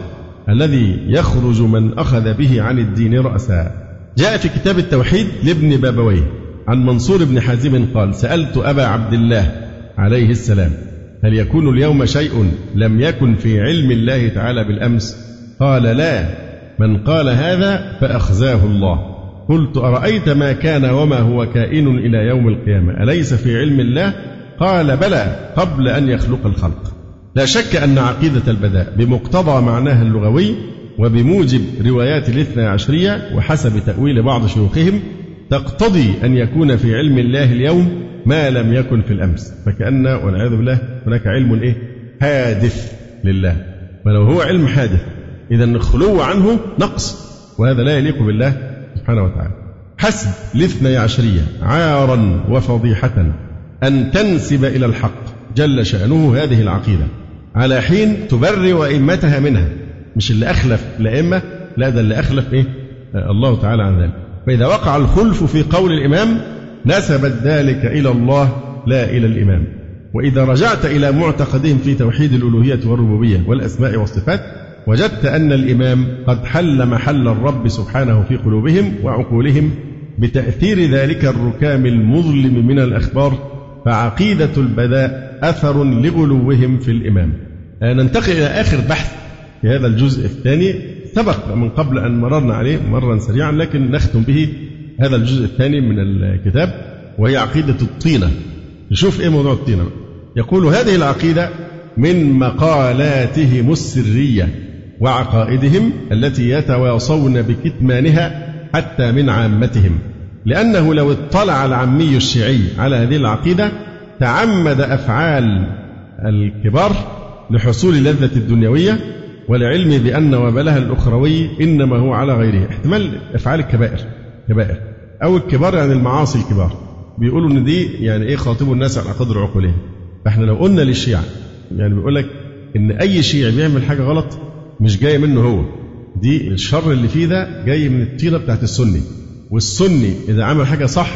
الذي يخرج من أخذ به عن الدين رأسا. جاء في كتاب التوحيد لابن بابويه عن منصور بن حازم قال سألت أبا عبد الله عليه السلام هل يكون اليوم شيء لم يكن في علم الله تعالى بالأمس؟ قال لا من قال هذا فأخزاه الله. قلت أرأيت ما كان وما هو كائن إلى يوم القيامة؟ أليس في علم الله؟ قال بلى قبل أن يخلق الخلق. لا شك أن عقيدة البداء بمقتضى معناها اللغوي وبموجب روايات الاثنى عشرية وحسب تأويل بعض شيوخهم تقتضي أن يكون في علم الله اليوم ما لم يكن في الأمس. فكأن والعياذ بالله هناك علم إيه؟ حادث لله. ولو هو علم حادث إذا الخلو عنه نقص وهذا لا يليق بالله سبحانه وتعالى. حسب الاثني عشرية عارا وفضيحة أن تنسب إلى الحق جل شأنه هذه العقيدة. على حين تبرئ أئمتها منها. مش اللي أخلف الأئمة لا ده اللي أخلف إيه؟ الله تعالى عن ذلك. فإذا وقع الخلف في قول الإمام نسبت ذلك إلى الله لا إلى الإمام. وإذا رجعت إلى معتقدهم في توحيد الألوهية والربوبية والأسماء والصفات وجدت أن الإمام قد حل محل الرب سبحانه في قلوبهم وعقولهم بتأثير ذلك الركام المظلم من الأخبار فعقيدة البداء أثر لغلوهم في الإمام. آه، ننتقل إلى آخر بحث في هذا الجزء الثاني سبق من قبل أن مررنا عليه مرا سريعا لكن نختم به هذا الجزء الثاني من الكتاب وهي عقيدة الطينة. نشوف إيه موضوع الطينة. يقول هذه العقيدة من مقالاتهم السرية وعقائدهم التي يتواصون بكتمانها حتى من عامتهم. لأنه لو اطلع العامي الشيعي على هذه العقيدة تعمد أفعال الكبار لحصول اللذة الدنيوية ولعلم بأن وبلها الأخروي إنما هو على غيره. احتمال أفعال الكبائر كبائر. أو الكبار يعني المعاصي الكبار. بيقولوا إن دي يعني إيه خاطبوا الناس على قدر عقولهم. فإحنا لو قلنا للشيعة يعني بيقول لك إن أي شيعي بيعمل حاجة غلط مش جاية منه هو. دي الشر اللي فيه ده جاي من الطينة بتاعت السني. والسني إذا عمل حاجة صح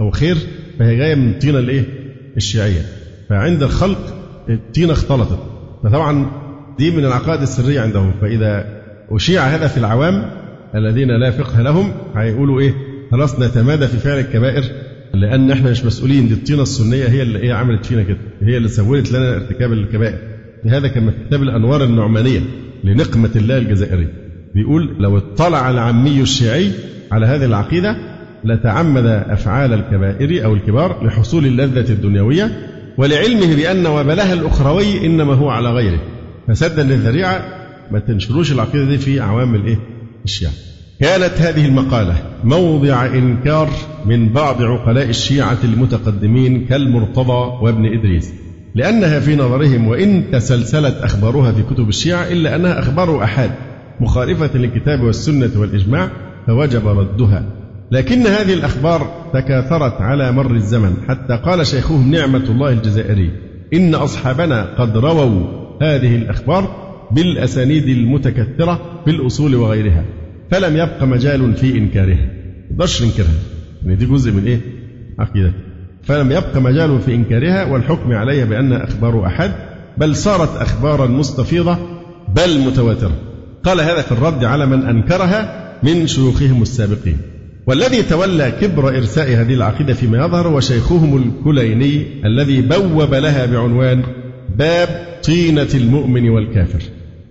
أو خير فهي جاية من الطينة الإيه؟ الشيعية. فعند الخلق الطينة اختلطت. فطبعا دي من العقائد السرية عندهم. فإذا أشيع هذا في العوام الذين لا فقه لهم هيقولوا إيه؟ خلاص نتمادى في فعل الكبائر لأن إحنا مش مسؤولين. دي الطينة السنية هي اللي إيه عملت فينا كده. هي اللي سولت لنا ارتكاب الكبائر. هذا كما في كتاب الأنوار النعمانية لنقمة الله الجزائري بيقول لو اطلع العامي الشيعي على هذه العقيدة لتعمد أفعال الكبائر أو الكبار لحصول اللذة الدنيوية ولعلمه بأن وبلها الأخروي إنما هو على غيره. فسدا للذريعة ما تنشروش العقيدة دي في أعوام الإيه؟ الشيعة. كانت هذه المقالة موضع إنكار من بعض عقلاء الشيعة المتقدمين كالمرتضى وابن إدريس. لأنها في نظرهم وإن تسلسلت أخبارها في كتب الشيعة إلا أنها أخبار أحاد مخالفة للكتاب والسنة والإجماع فوجب ردها. لكن هذه الأخبار تكاثرت على مر الزمن. حتى قال شيخهم نعمة الله الجزائري إن أصحابنا قد رووا هذه الأخبار بالأسانيد المتكثرة في الأصول وغيرها فلم يبق مجال في إنكارها. مقدرش ننكرها يعني دي جزء من إيه؟ عقيدة. فلم يبق مجال في إنكارها والحكم عليها بأنها أخبار أحد بل صارت أخبارا مستفيضة بل متواترة. قال هذا في الرد على من أنكرها من شيوخهم السابقين. والذي تولى كبر إرساء هذه العقيدة فيما يظهر هو شيخهم الكليني الذي بوب لها بعنوان باب طينة المؤمن والكافر.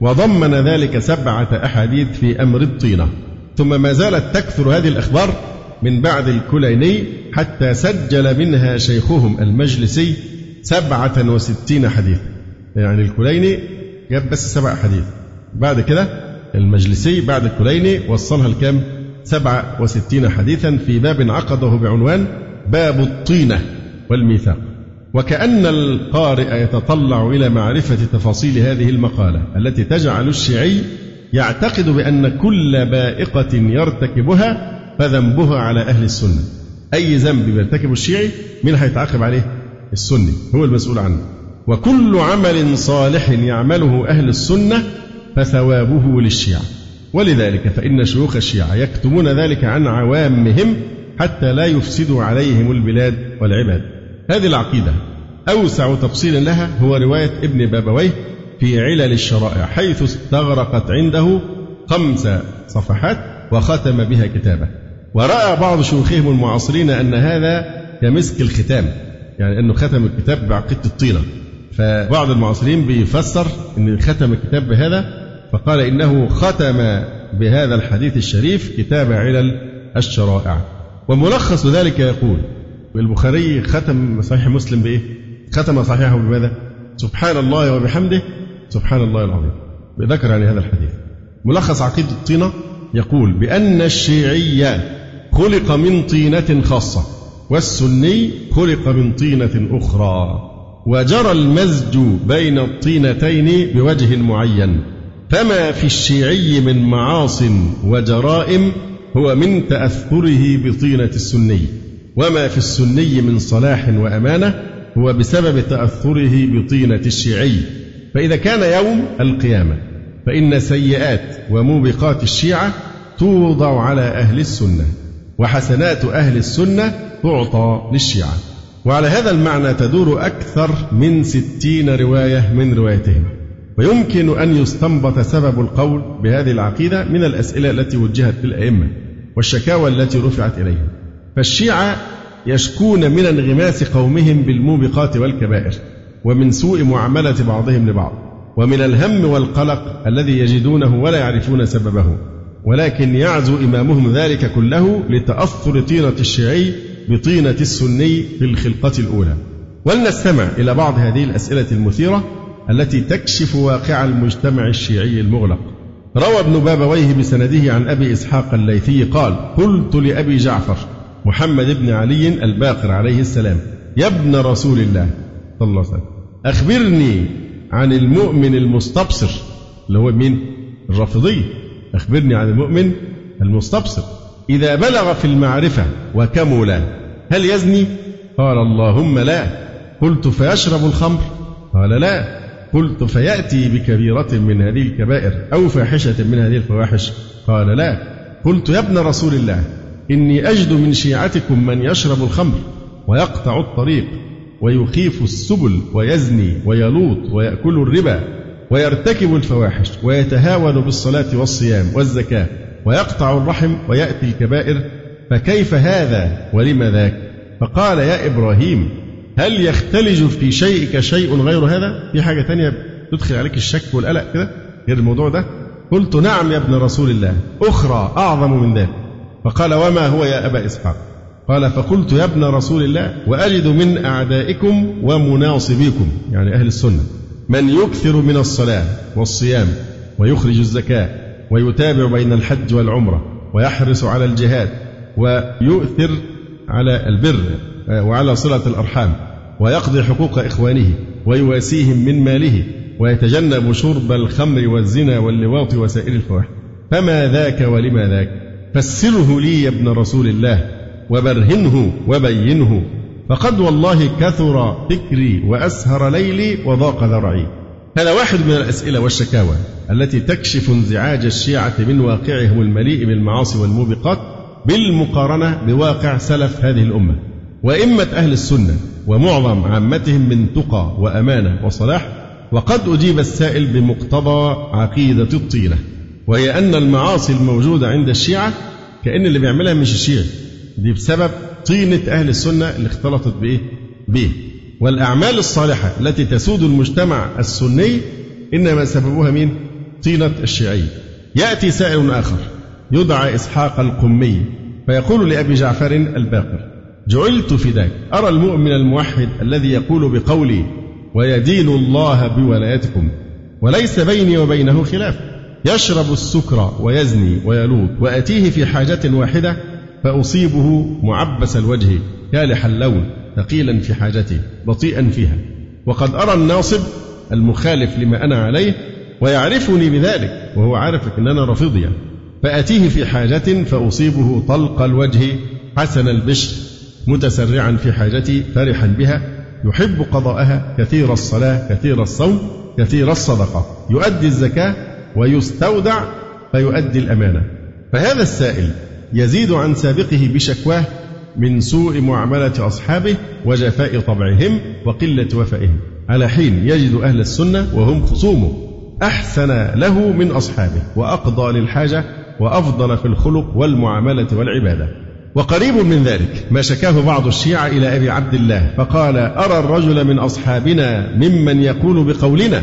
وضمن ذلك سبعة أحاديث في أمر الطينة. ثم ما زالت تكثر هذه الأخبار من بعد الكليني حتى سجل منها شيخهم المجلسي سبعة وستين حديث. يعني الكليني جاب بس سبع حديث. بعد كده المجلسي بعد الكليني وصلها الكام سبعة وستين حديثا في باب عقده بعنوان باب الطينة والميثاق. وكأن القارئ يتطلع إلى معرفة تفاصيل هذه المقالة التي تجعل الشيعي يعتقد بأن كل بائقة يرتكبها فذنبها على أهل السنة. أي ذنب بيرتكبه الشيعي مين هيتعاقب عليه السني؟ هو المسؤول عنه. وكل عمل صالح يعمله أهل السنة فثوابه للشيعة. ولذلك فإن شيوخ الشيعة يكتمون ذلك عن عوامهم حتى لا يفسدوا عليهم البلاد والعباد. هذه العقيدة أوسع تفصيل لها هو رواية ابن بابويه في علل الشرائع حيث استغرقت عنده خمس صفحات وختم بها كتابه. ورأى بعض شيوخهم المعاصرين أن هذا كمسك الختام يعني أنه ختم الكتاب بعقيدة الطينة فبعض المعاصرين بيفسر أن ختم الكتاب بهذا فقال إنه ختم بهذا الحديث الشريف كتاب علل الشرائع وملخص ذلك يقول البخاري ختم صحيح مسلم بإيه؟ ختم صحيحه بماذا؟ سبحان الله وبحمده سبحان الله العظيم ذكر يعني هذا الحديث ملخص عقيدة الطينة يقول بأن الشيعي خلق من طينة خاصة والسني خلق من طينة أخرى وجرى المزج بين الطينتين بوجه معين فما في الشيعي من معاص وجرائم هو من تأثره بطينة السني وما في السني من صلاح وأمانة هو بسبب تأثره بطينة الشيعي. فإذا كان يوم القيامة فإن سيئات وموبقات الشيعة توضع على أهل السنة وحسنات أهل السنة تعطى للشيعة. وعلى هذا المعنى تدور أكثر من ستين رواية من روايتهم. ويمكن أن يستنبط سبب القول بهذه العقيدة من الأسئلة التي وجهت للأئمة والشكاوى التي رفعت إليهم فالشيعة يشكون من انغماس قومهم بالموبقات والكبائر ومن سوء معاملة بعضهم لبعض ومن الهم والقلق الذي يجدونه ولا يعرفون سببه. ولكن يعزو إمامهم ذلك كله لتأثر طينة الشيعي بطينة السني في الخلقة الأولى. ولنستمع إلى بعض هذه الأسئلة المثيرة التي تكشف واقع المجتمع الشيعي المغلق روى ابن بابويه بسنده عن أبي إسحاق الليثي قال قلت لأبي جعفر محمد بن علي الباقر عليه السلام يا ابن رسول الله صلى الله عليه وسلم أخبرني عن المؤمن المستبصر اللي هو مين؟ الرافضي أخبرني عن المؤمن المستبصر إذا بلغ في المعرفة وكمل هل يزني؟ قال اللهم لا قلت فيشرب الخمر؟ قال لا قلت فيأتي بكبيرة من هذه الكبائر أو فاحشة من هذه الفواحش. قال لا. قلت يا ابن رسول الله إني أجد من شيعتكم من يشرب الخمر ويقطع الطريق ويخيف السبل ويزني ويلوط ويأكل الربا ويرتكب الفواحش ويتهاون بالصلاة والصيام والزكاة ويقطع الرحم ويأتي الكبائر فكيف هذا ولم ذاك؟ فقال يا إبراهيم هل يختلج في شيئك شيء غير هذا؟ في حاجة تانية تدخل عليك الشك والقلق كده؟ غير الموضوع ده؟ قلت نعم يا ابن رسول الله أخرى أعظم من ذلك. فقال وما هو يا أبا إسحاق؟ قال فقلت يا ابن رسول الله وأجد من أعدائكم ومناصبيكم يعني أهل السنة من يكثر من الصلاة والصيام ويخرج الزكاة ويتابع بين الحج والعمرة ويحرص على الجهاد ويؤثر على البر وعلى صلة الأرحام ويقضي حقوق إخوانه ويواسيهم من ماله ويتجنب شرب الخمر والزنا واللواط وسائر الفواحش. فما ذاك ولما ذاك؟ فسره لي يا ابن رسول الله وبرهنه وبينه. فقد والله كثر فكري وأسهر ليلي وضاق ذرعي. هذا واحد من الأسئلة والشكاوى التي تكشف انزعاج الشيعة من واقعهم المليء بالمعاصي والموبقات بالمقارنة بواقع سلف هذه الأمة وإمة أهل السنة ومعظم عامتهم من تقى وأمانة وصلاح وقد أجيب السائل بمقتضى عقيدة الطينة وهي أن المعاصي الموجودة عند الشيعة كأن اللي بيعملها مش الشيعي دي بسبب طينة أهل السنة اللي اختلطت بإيه؟ به والأعمال الصالحة التي تسود المجتمع السني إنما سببها مين؟ طينة الشيعي يأتي سائل آخر يدعى إسحاق القمي فيقول لأبي جعفر الباقر جعلت فداك أرى المؤمن الموحد الذي يقول بقولي ويدين الله بولايتكم وليس بيني وبينه خلاف. يشرب السكر ويزني ويلوط وأتيه في حاجة واحدة فأصيبه معبس الوجه كالح اللون ثقيلا في حاجته بطيئا فيها. وقد أرى الناصب المخالف لما أنا عليه ويعرفني بذلك وهو عارف أن أنا رافضي يعني فأتيه في حاجة فأصيبه طلق الوجه حسن البشر متسرعا في حاجتي فرحا بها يحب قضاءها كثير الصلاة كثير الصوم كثير الصدقة يؤدي الزكاة ويستودع فيؤدي الأمانة. فهذا السائل يزيد عن سابقه بشكواه من سوء معاملة أصحابه وجفاء طبعهم وقلة وفائهم. على حين يجد أهل السنة وهم خصومه أحسن له من أصحابه وأقضى للحاجة وأفضل في الخلق والمعاملة والعبادة. وقريب من ذلك ما شكاه بعض الشيعة إلى أبي عبد الله فقال أرى الرجل من أصحابنا ممن يقول بقولنا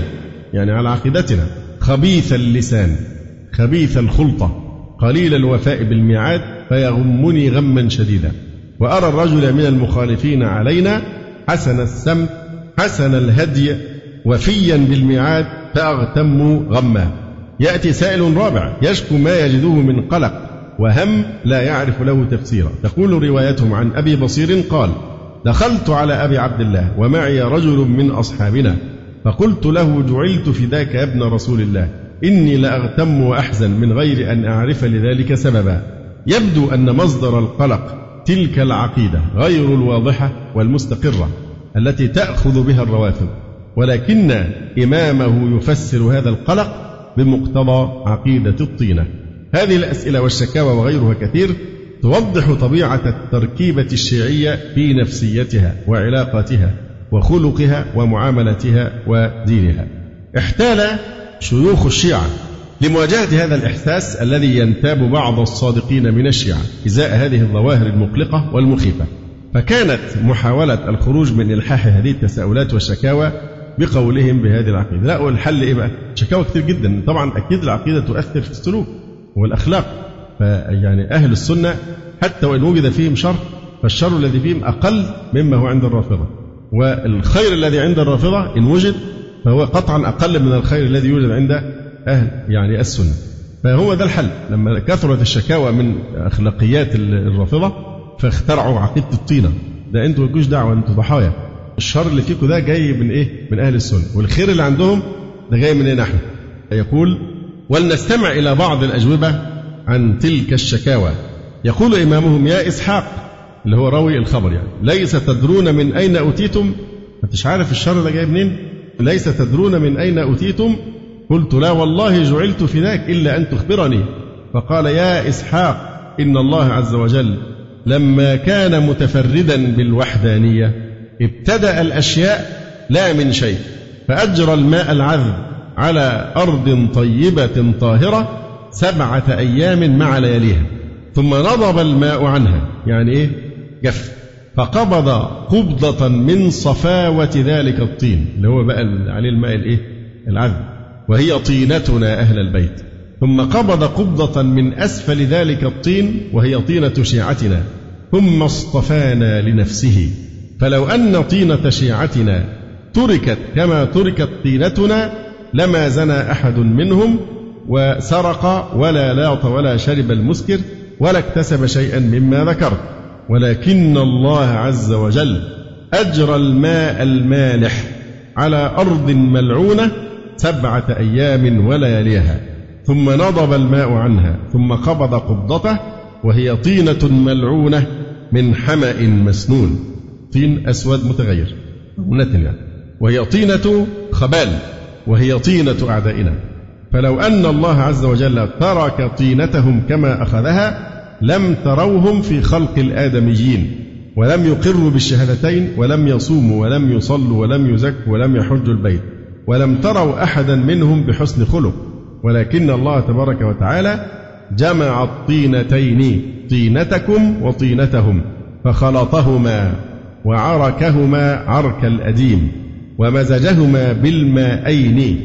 يعني على عقيدتنا خبيث اللسان خبيث الخلطة قليل الوفاء بالميعاد فيغمني غما شديدا. وأرى الرجل من المخالفين علينا حسن السمت حسن الهدي وفيا بالميعاد فأغتم غما. يأتي سائل رابع يشكو ما يجده من قلق وهم لا يعرف له تفسيرا. تقول روايتهم عن أبي بصير قال دخلت على أبي عبد الله ومعي رجل من أصحابنا فقلت له جعلت فداك يا ابن رسول الله إني لأغتم وأحزن من غير أن أعرف لذلك سببا. يبدو أن مصدر القلق تلك العقيدة غير الواضحة والمستقرة التي تأخذ بها الروافض ولكن إمامه يفسر هذا القلق بمقتضى عقيدة الطينة. هذه الأسئلة والشكاوى وغيرها كثير توضح طبيعة التركيبة الشيعية في نفسيتها وعلاقاتها وخلقها ومعاملتها ودينها. احتال شيوخ الشيعة لمواجهة هذا الإحساس الذي ينتاب بعض الصادقين من الشيعة إزاء هذه الظواهر المقلقة والمخيفة. فكانت محاولة الخروج من إلحاح هذه التساؤلات والشكاوى بقولهم بهذه العقيدة. لا والحل إيه بقى؟ شكاوى كتير جدا. طبعا أكيد العقيدة تؤثر في السلوك والأخلاق. فيعني أهل السنة حتى وإن وجد فيهم شر فالشر الذي فيهم أقل مما هو عند الرافضة. والخير الذي عند الرافضة إن وجد فهو قطعا أقل من الخير الذي يوجد عند أهل يعني السنة. فهو ده الحل. لما كثرت الشكاوى من أخلاقيات الرافضة فاخترعوا عقيدة الطينة ده أنتوا مالكوش دعوة أنتوا ضحايا. الشر اللي فيكم ده جاي من إيه؟ من أهل السنة. والخير اللي عندهم ده جاي مننا إحنا يقول ولنستمع إلى بعض الأجوبة عن تلك الشكاوى. يقول إمامهم يا إسحاق اللي هو راوي الخبر يعني ليس تدرون من أين أوتيتم؟ ما أنتش عارف الشر ده جاي منين. ليس تدرون من أين أوتيتم؟ قلت لا والله جعلت فداك إلا أن تخبرني. فقال يا إسحاق إن الله عز وجل لما كان متفردا بالوحدانية ابتدأ الأشياء لا من شيء فأجرى الماء العذب على أرض طيبة طاهرة سبعة أيام مع لياليها ثم نضب الماء عنها يعني إيه؟ جف فقبض قبضة من صفاوة ذلك الطين اللي هو بقى عليه الماء الإيه؟ العذب وهي طينتنا أهل البيت ثم قبض قبضة من أسفل ذلك الطين وهي طينة شيعتنا ثم اصطفانا لنفسه. فلو أن طينة شيعتنا تركت كما تركت طينتنا لما زنى أحد منهم وسرق ولا لاط ولا شرب المسكر ولا اكتسب شيئا مما ذكرت ولكن الله عز وجل أجرى الماء المالح على أرض ملعونة سبعة أيام ولياليها. ثم نضب الماء عنها ثم قبض قبضته وهي طينة ملعونة من حمأ مسنون. طين أسود متغير. نتن يعني وهي طينة خبال. وهي طينة أعدائنا. فلو أن الله عز وجل ترك طينتهم كما أخذها لم تروهم في خلق الآدميين. ولم يقروا بالشهادتين ولم يصوموا ولم يصلوا ولم يزكوا ولم يحجوا البيت. ولم تروا أحدا منهم بحسن خلق. ولكن الله تبارك وتعالى جمع الطينتين طينتكم وطينتهم فخلطهما. وعركهما عرك الأديم ومزجهما بالماءين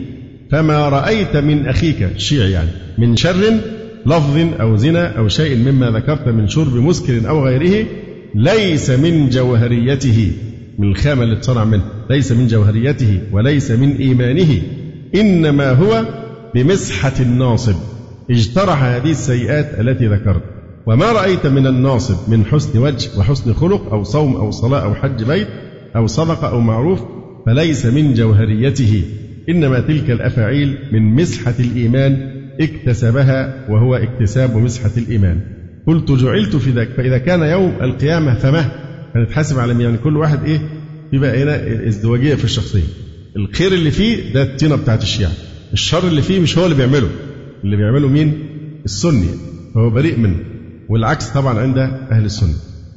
فما رأيت من أخيك الشيعي يعني من شر لفظ أو زنا أو شيء مما ذكرت من شرب مسكر أو غيره ليس من جوهريته. من الخامة اللي اتصنع منه ليس من جوهريته وليس من إيمانه. إنما هو بمسحة الناصب. اجترح هذه السيئات التي ذكرت. وما رأيت من الناصب من حسن وجه وحسن خلق أو صوم أو صلاة أو حج بيت أو صدقة أو معروف فليس من جوهريته. إنما تلك الأفاعيل من مسحة الإيمان اكتسبها وهو اكتساب مسحة الإيمان. قلت جعلت في ذاك فإذا كان يوم القيامة فما؟ هنتحاسب على يعني كل واحد إيه؟ في بقى هنا ازدواجية في الشخصية الخير اللي فيه ده الطينة بتاعت الشيعة. الشر اللي فيه مش هو اللي بيعمله. اللي بيعمله مين؟ السني. فهو بريء منه. والعكس طبعا عند أهل السنة.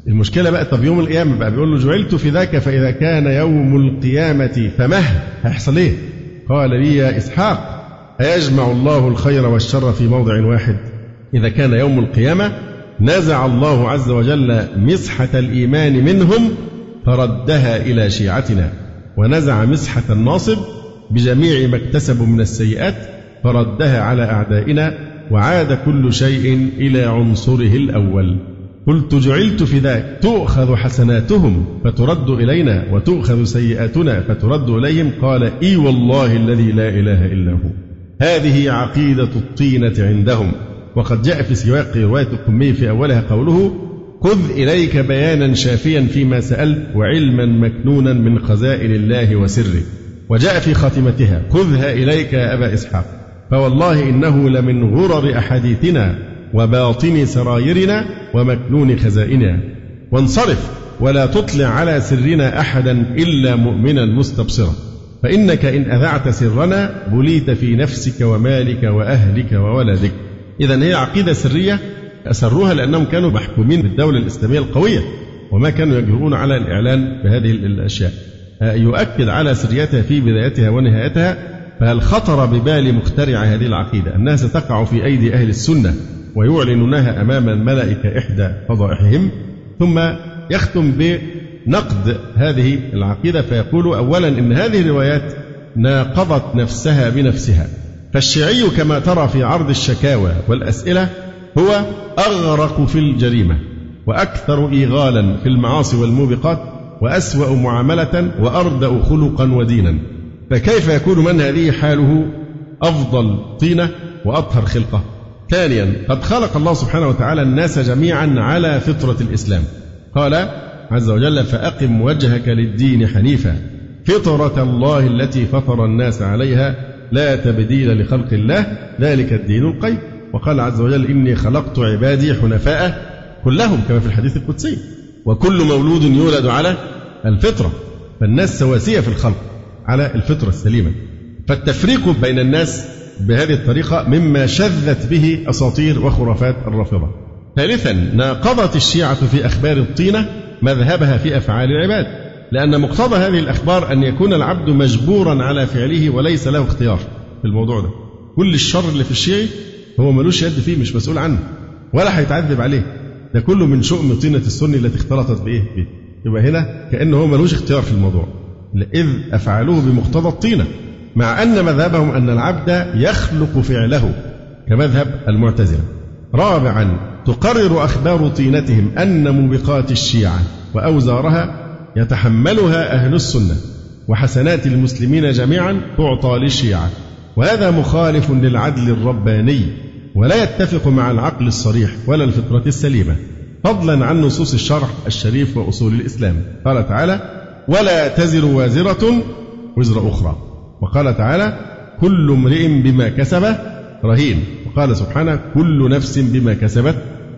المشكلة بقى طب يوم القيامة بقى بيقول له جعلت في ذاك فإذا كان يوم القيامة فمه هيحصل إيه؟ قال لي يا إسحاق أيجمع الله الخير والشر في موضع واحد؟ إذا كان يوم القيامة نزع الله عز وجل مسحة الإيمان منهم فردها إلى شيعتنا. ونزع مسحة الناصب بجميع ما اكتسبوا من السيئات فردها على أعدائنا وعاد كل شيء إلى عنصره الأول. قلت جعلت في ذاك تؤخذ حسناتهم فترد إلينا وتؤخذ سيئاتنا فترد إليهم. قال إي والله الذي لا إله إلا هو. هذه عقيدة الطينة عندهم. وقد جاء في سياق رواية القمي في أولها قوله خذ إليك بيانا شافيا فيما سألت وعلما مكنونا من خزائن الله وسره. وجاء في خاتمتها خذها إليك يا أبا إسحاق. فوالله إنه لمن غرر أحاديثنا وباطن سرايرنا ومكنون خزائننا. وانصرف ولا تطلع على سرنا أحدا إلا مؤمنا مستبصرا. فإنك إن أذعت سرنا بليت في نفسك ومالك وأهلك وولدك. إذا هي عقيدة سرية أسروها لأنهم كانوا محكومين بالدولة الإسلامية القوية وما كانوا يجرؤون على الإعلان بهذه الأشياء. يؤكد على سريتها في بدايتها ونهايتها فهل خطر ببال مخترع هذه العقيدة؟ أنها ستقع في أيدي أهل السنة ويعلنونها أمام الملائكة إحدى فضائحهم ثم يختم بنقد هذه العقيدة فيقول أولا إن هذه الروايات ناقضت نفسها بنفسها. فالشيعي كما ترى في عرض الشكاوى والأسئلة هو أغرق في الجريمة وأكثر إيغالا في المعاصي والموبقات وأسوأ معاملة وأردأ خلقا ودينا. فكيف يكون من هذه حاله أفضل طينة وأطهر خلقة؟ ثانيا قد خلق الله سبحانه وتعالى الناس جميعا على فطرة الإسلام. قال عز وجل فأقم وجهك للدين حنيفا فطرة الله التي فطر الناس عليها لا تبديل لخلق الله ذلك الدين القيم. وقال عز وجل إني خلقت عبادي حنفاء كلهم كما في الحديث القدسي. وكل مولود يولد على الفطرة فالناس سواسية في الخلق على الفطرة السليمة. فالتفريق بين الناس بهذه الطريقة مما شذت به أساطير وخرافات الرافضة. ثالثا ناقضت الشيعة في أخبار الطينة مذهبها في أفعال العباد لأن مقتضى هذه الأخبار أن يكون العبد مجبورا على فعله وليس له اختيار في الموضوع ده. كل الشر اللي في الشيعي هو ملوش يد فيه مش مسؤول عنه ولا هيتعذب عليه. ده كله من شؤم طينة السني التي اختلطت بإيه؟ يبقى هنا كأنه هو ملوش اختيار في الموضوع. إذ أفعاله بمقتضى الطينة مع أن مذهبهم أن العبد يخلق فعله كمذهب المعتزلة. رابعا تقرر أخبار طينتهم أن موبقات الشيعة وأوزارها يتحملها أهل السنة وحسنات المسلمين جميعا تعطى للشيعة. وهذا مخالف للعدل الرباني ولا يتفق مع العقل الصريح ولا الفطرة السليمة فضلا عن نصوص الشرع الشريف وأصول الإسلام. قال تعالى ولا تزر وازرة وزر أخرى. وقال تعالى كل امرئ بما كسب رهين. وقال سبحانه كل نفس بما كسبت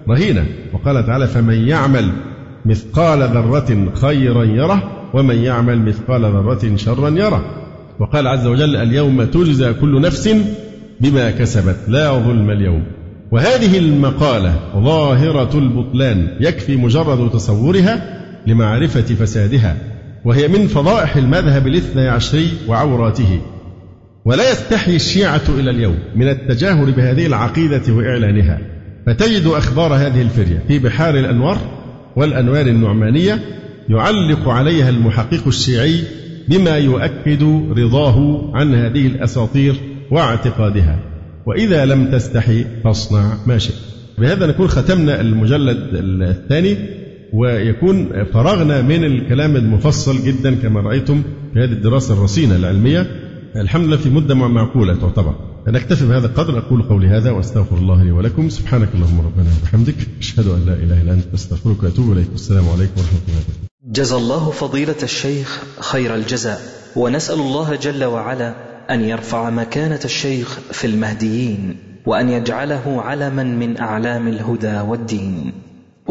رهينة. وقال تعالى فمن يعمل مثقال ذرة خيرا يره ومن يعمل مثقال ذرة شرا يره. وقال عز وجل اليوم تجزى كل نفس بما كسبت. لا ظلم اليوم. وهذه المقالة ظاهرة البطلان يكفي مجرد تصورها لمعرفة فسادها. وهي من فضائح المذهب الاثني عشري وعوراته. ولا يستحي الشيعة إلى اليوم من التجاهل بهذه العقيدة وإعلانها فتجد أخبار هذه الفرية في بحار الأنوار والأنوار النعمانية يعلق عليها المحقق الشيعي بما يؤكد رضاه عن هذه الأساطير واعتقادها. وإذا لم تستحي فاصنع ما شئت. بهذا نكون ختمنا المجلد الثاني. ويكون فرغنا من الكلام المفصل جدا كما رأيتم في هذه الدراسة الرصينة العلمية. الحمد لله في مدة معقولة تعتبر. نكتفي بهذا القدر أقول قولي هذا وأستغفر الله لي ولكم. سبحانك اللهم ربنا وبحمدك أشهد أن لا إله إلا أنت أستغفرك وأتوب إليك. والسلام عليكم ورحمة الله وبركاته. جزى الله فضيلة الشيخ خير الجزاء. ونسأل الله جل وعلا أن يرفع مكانة الشيخ في المهديين وأن يجعله علما من أعلام الهدى والدين.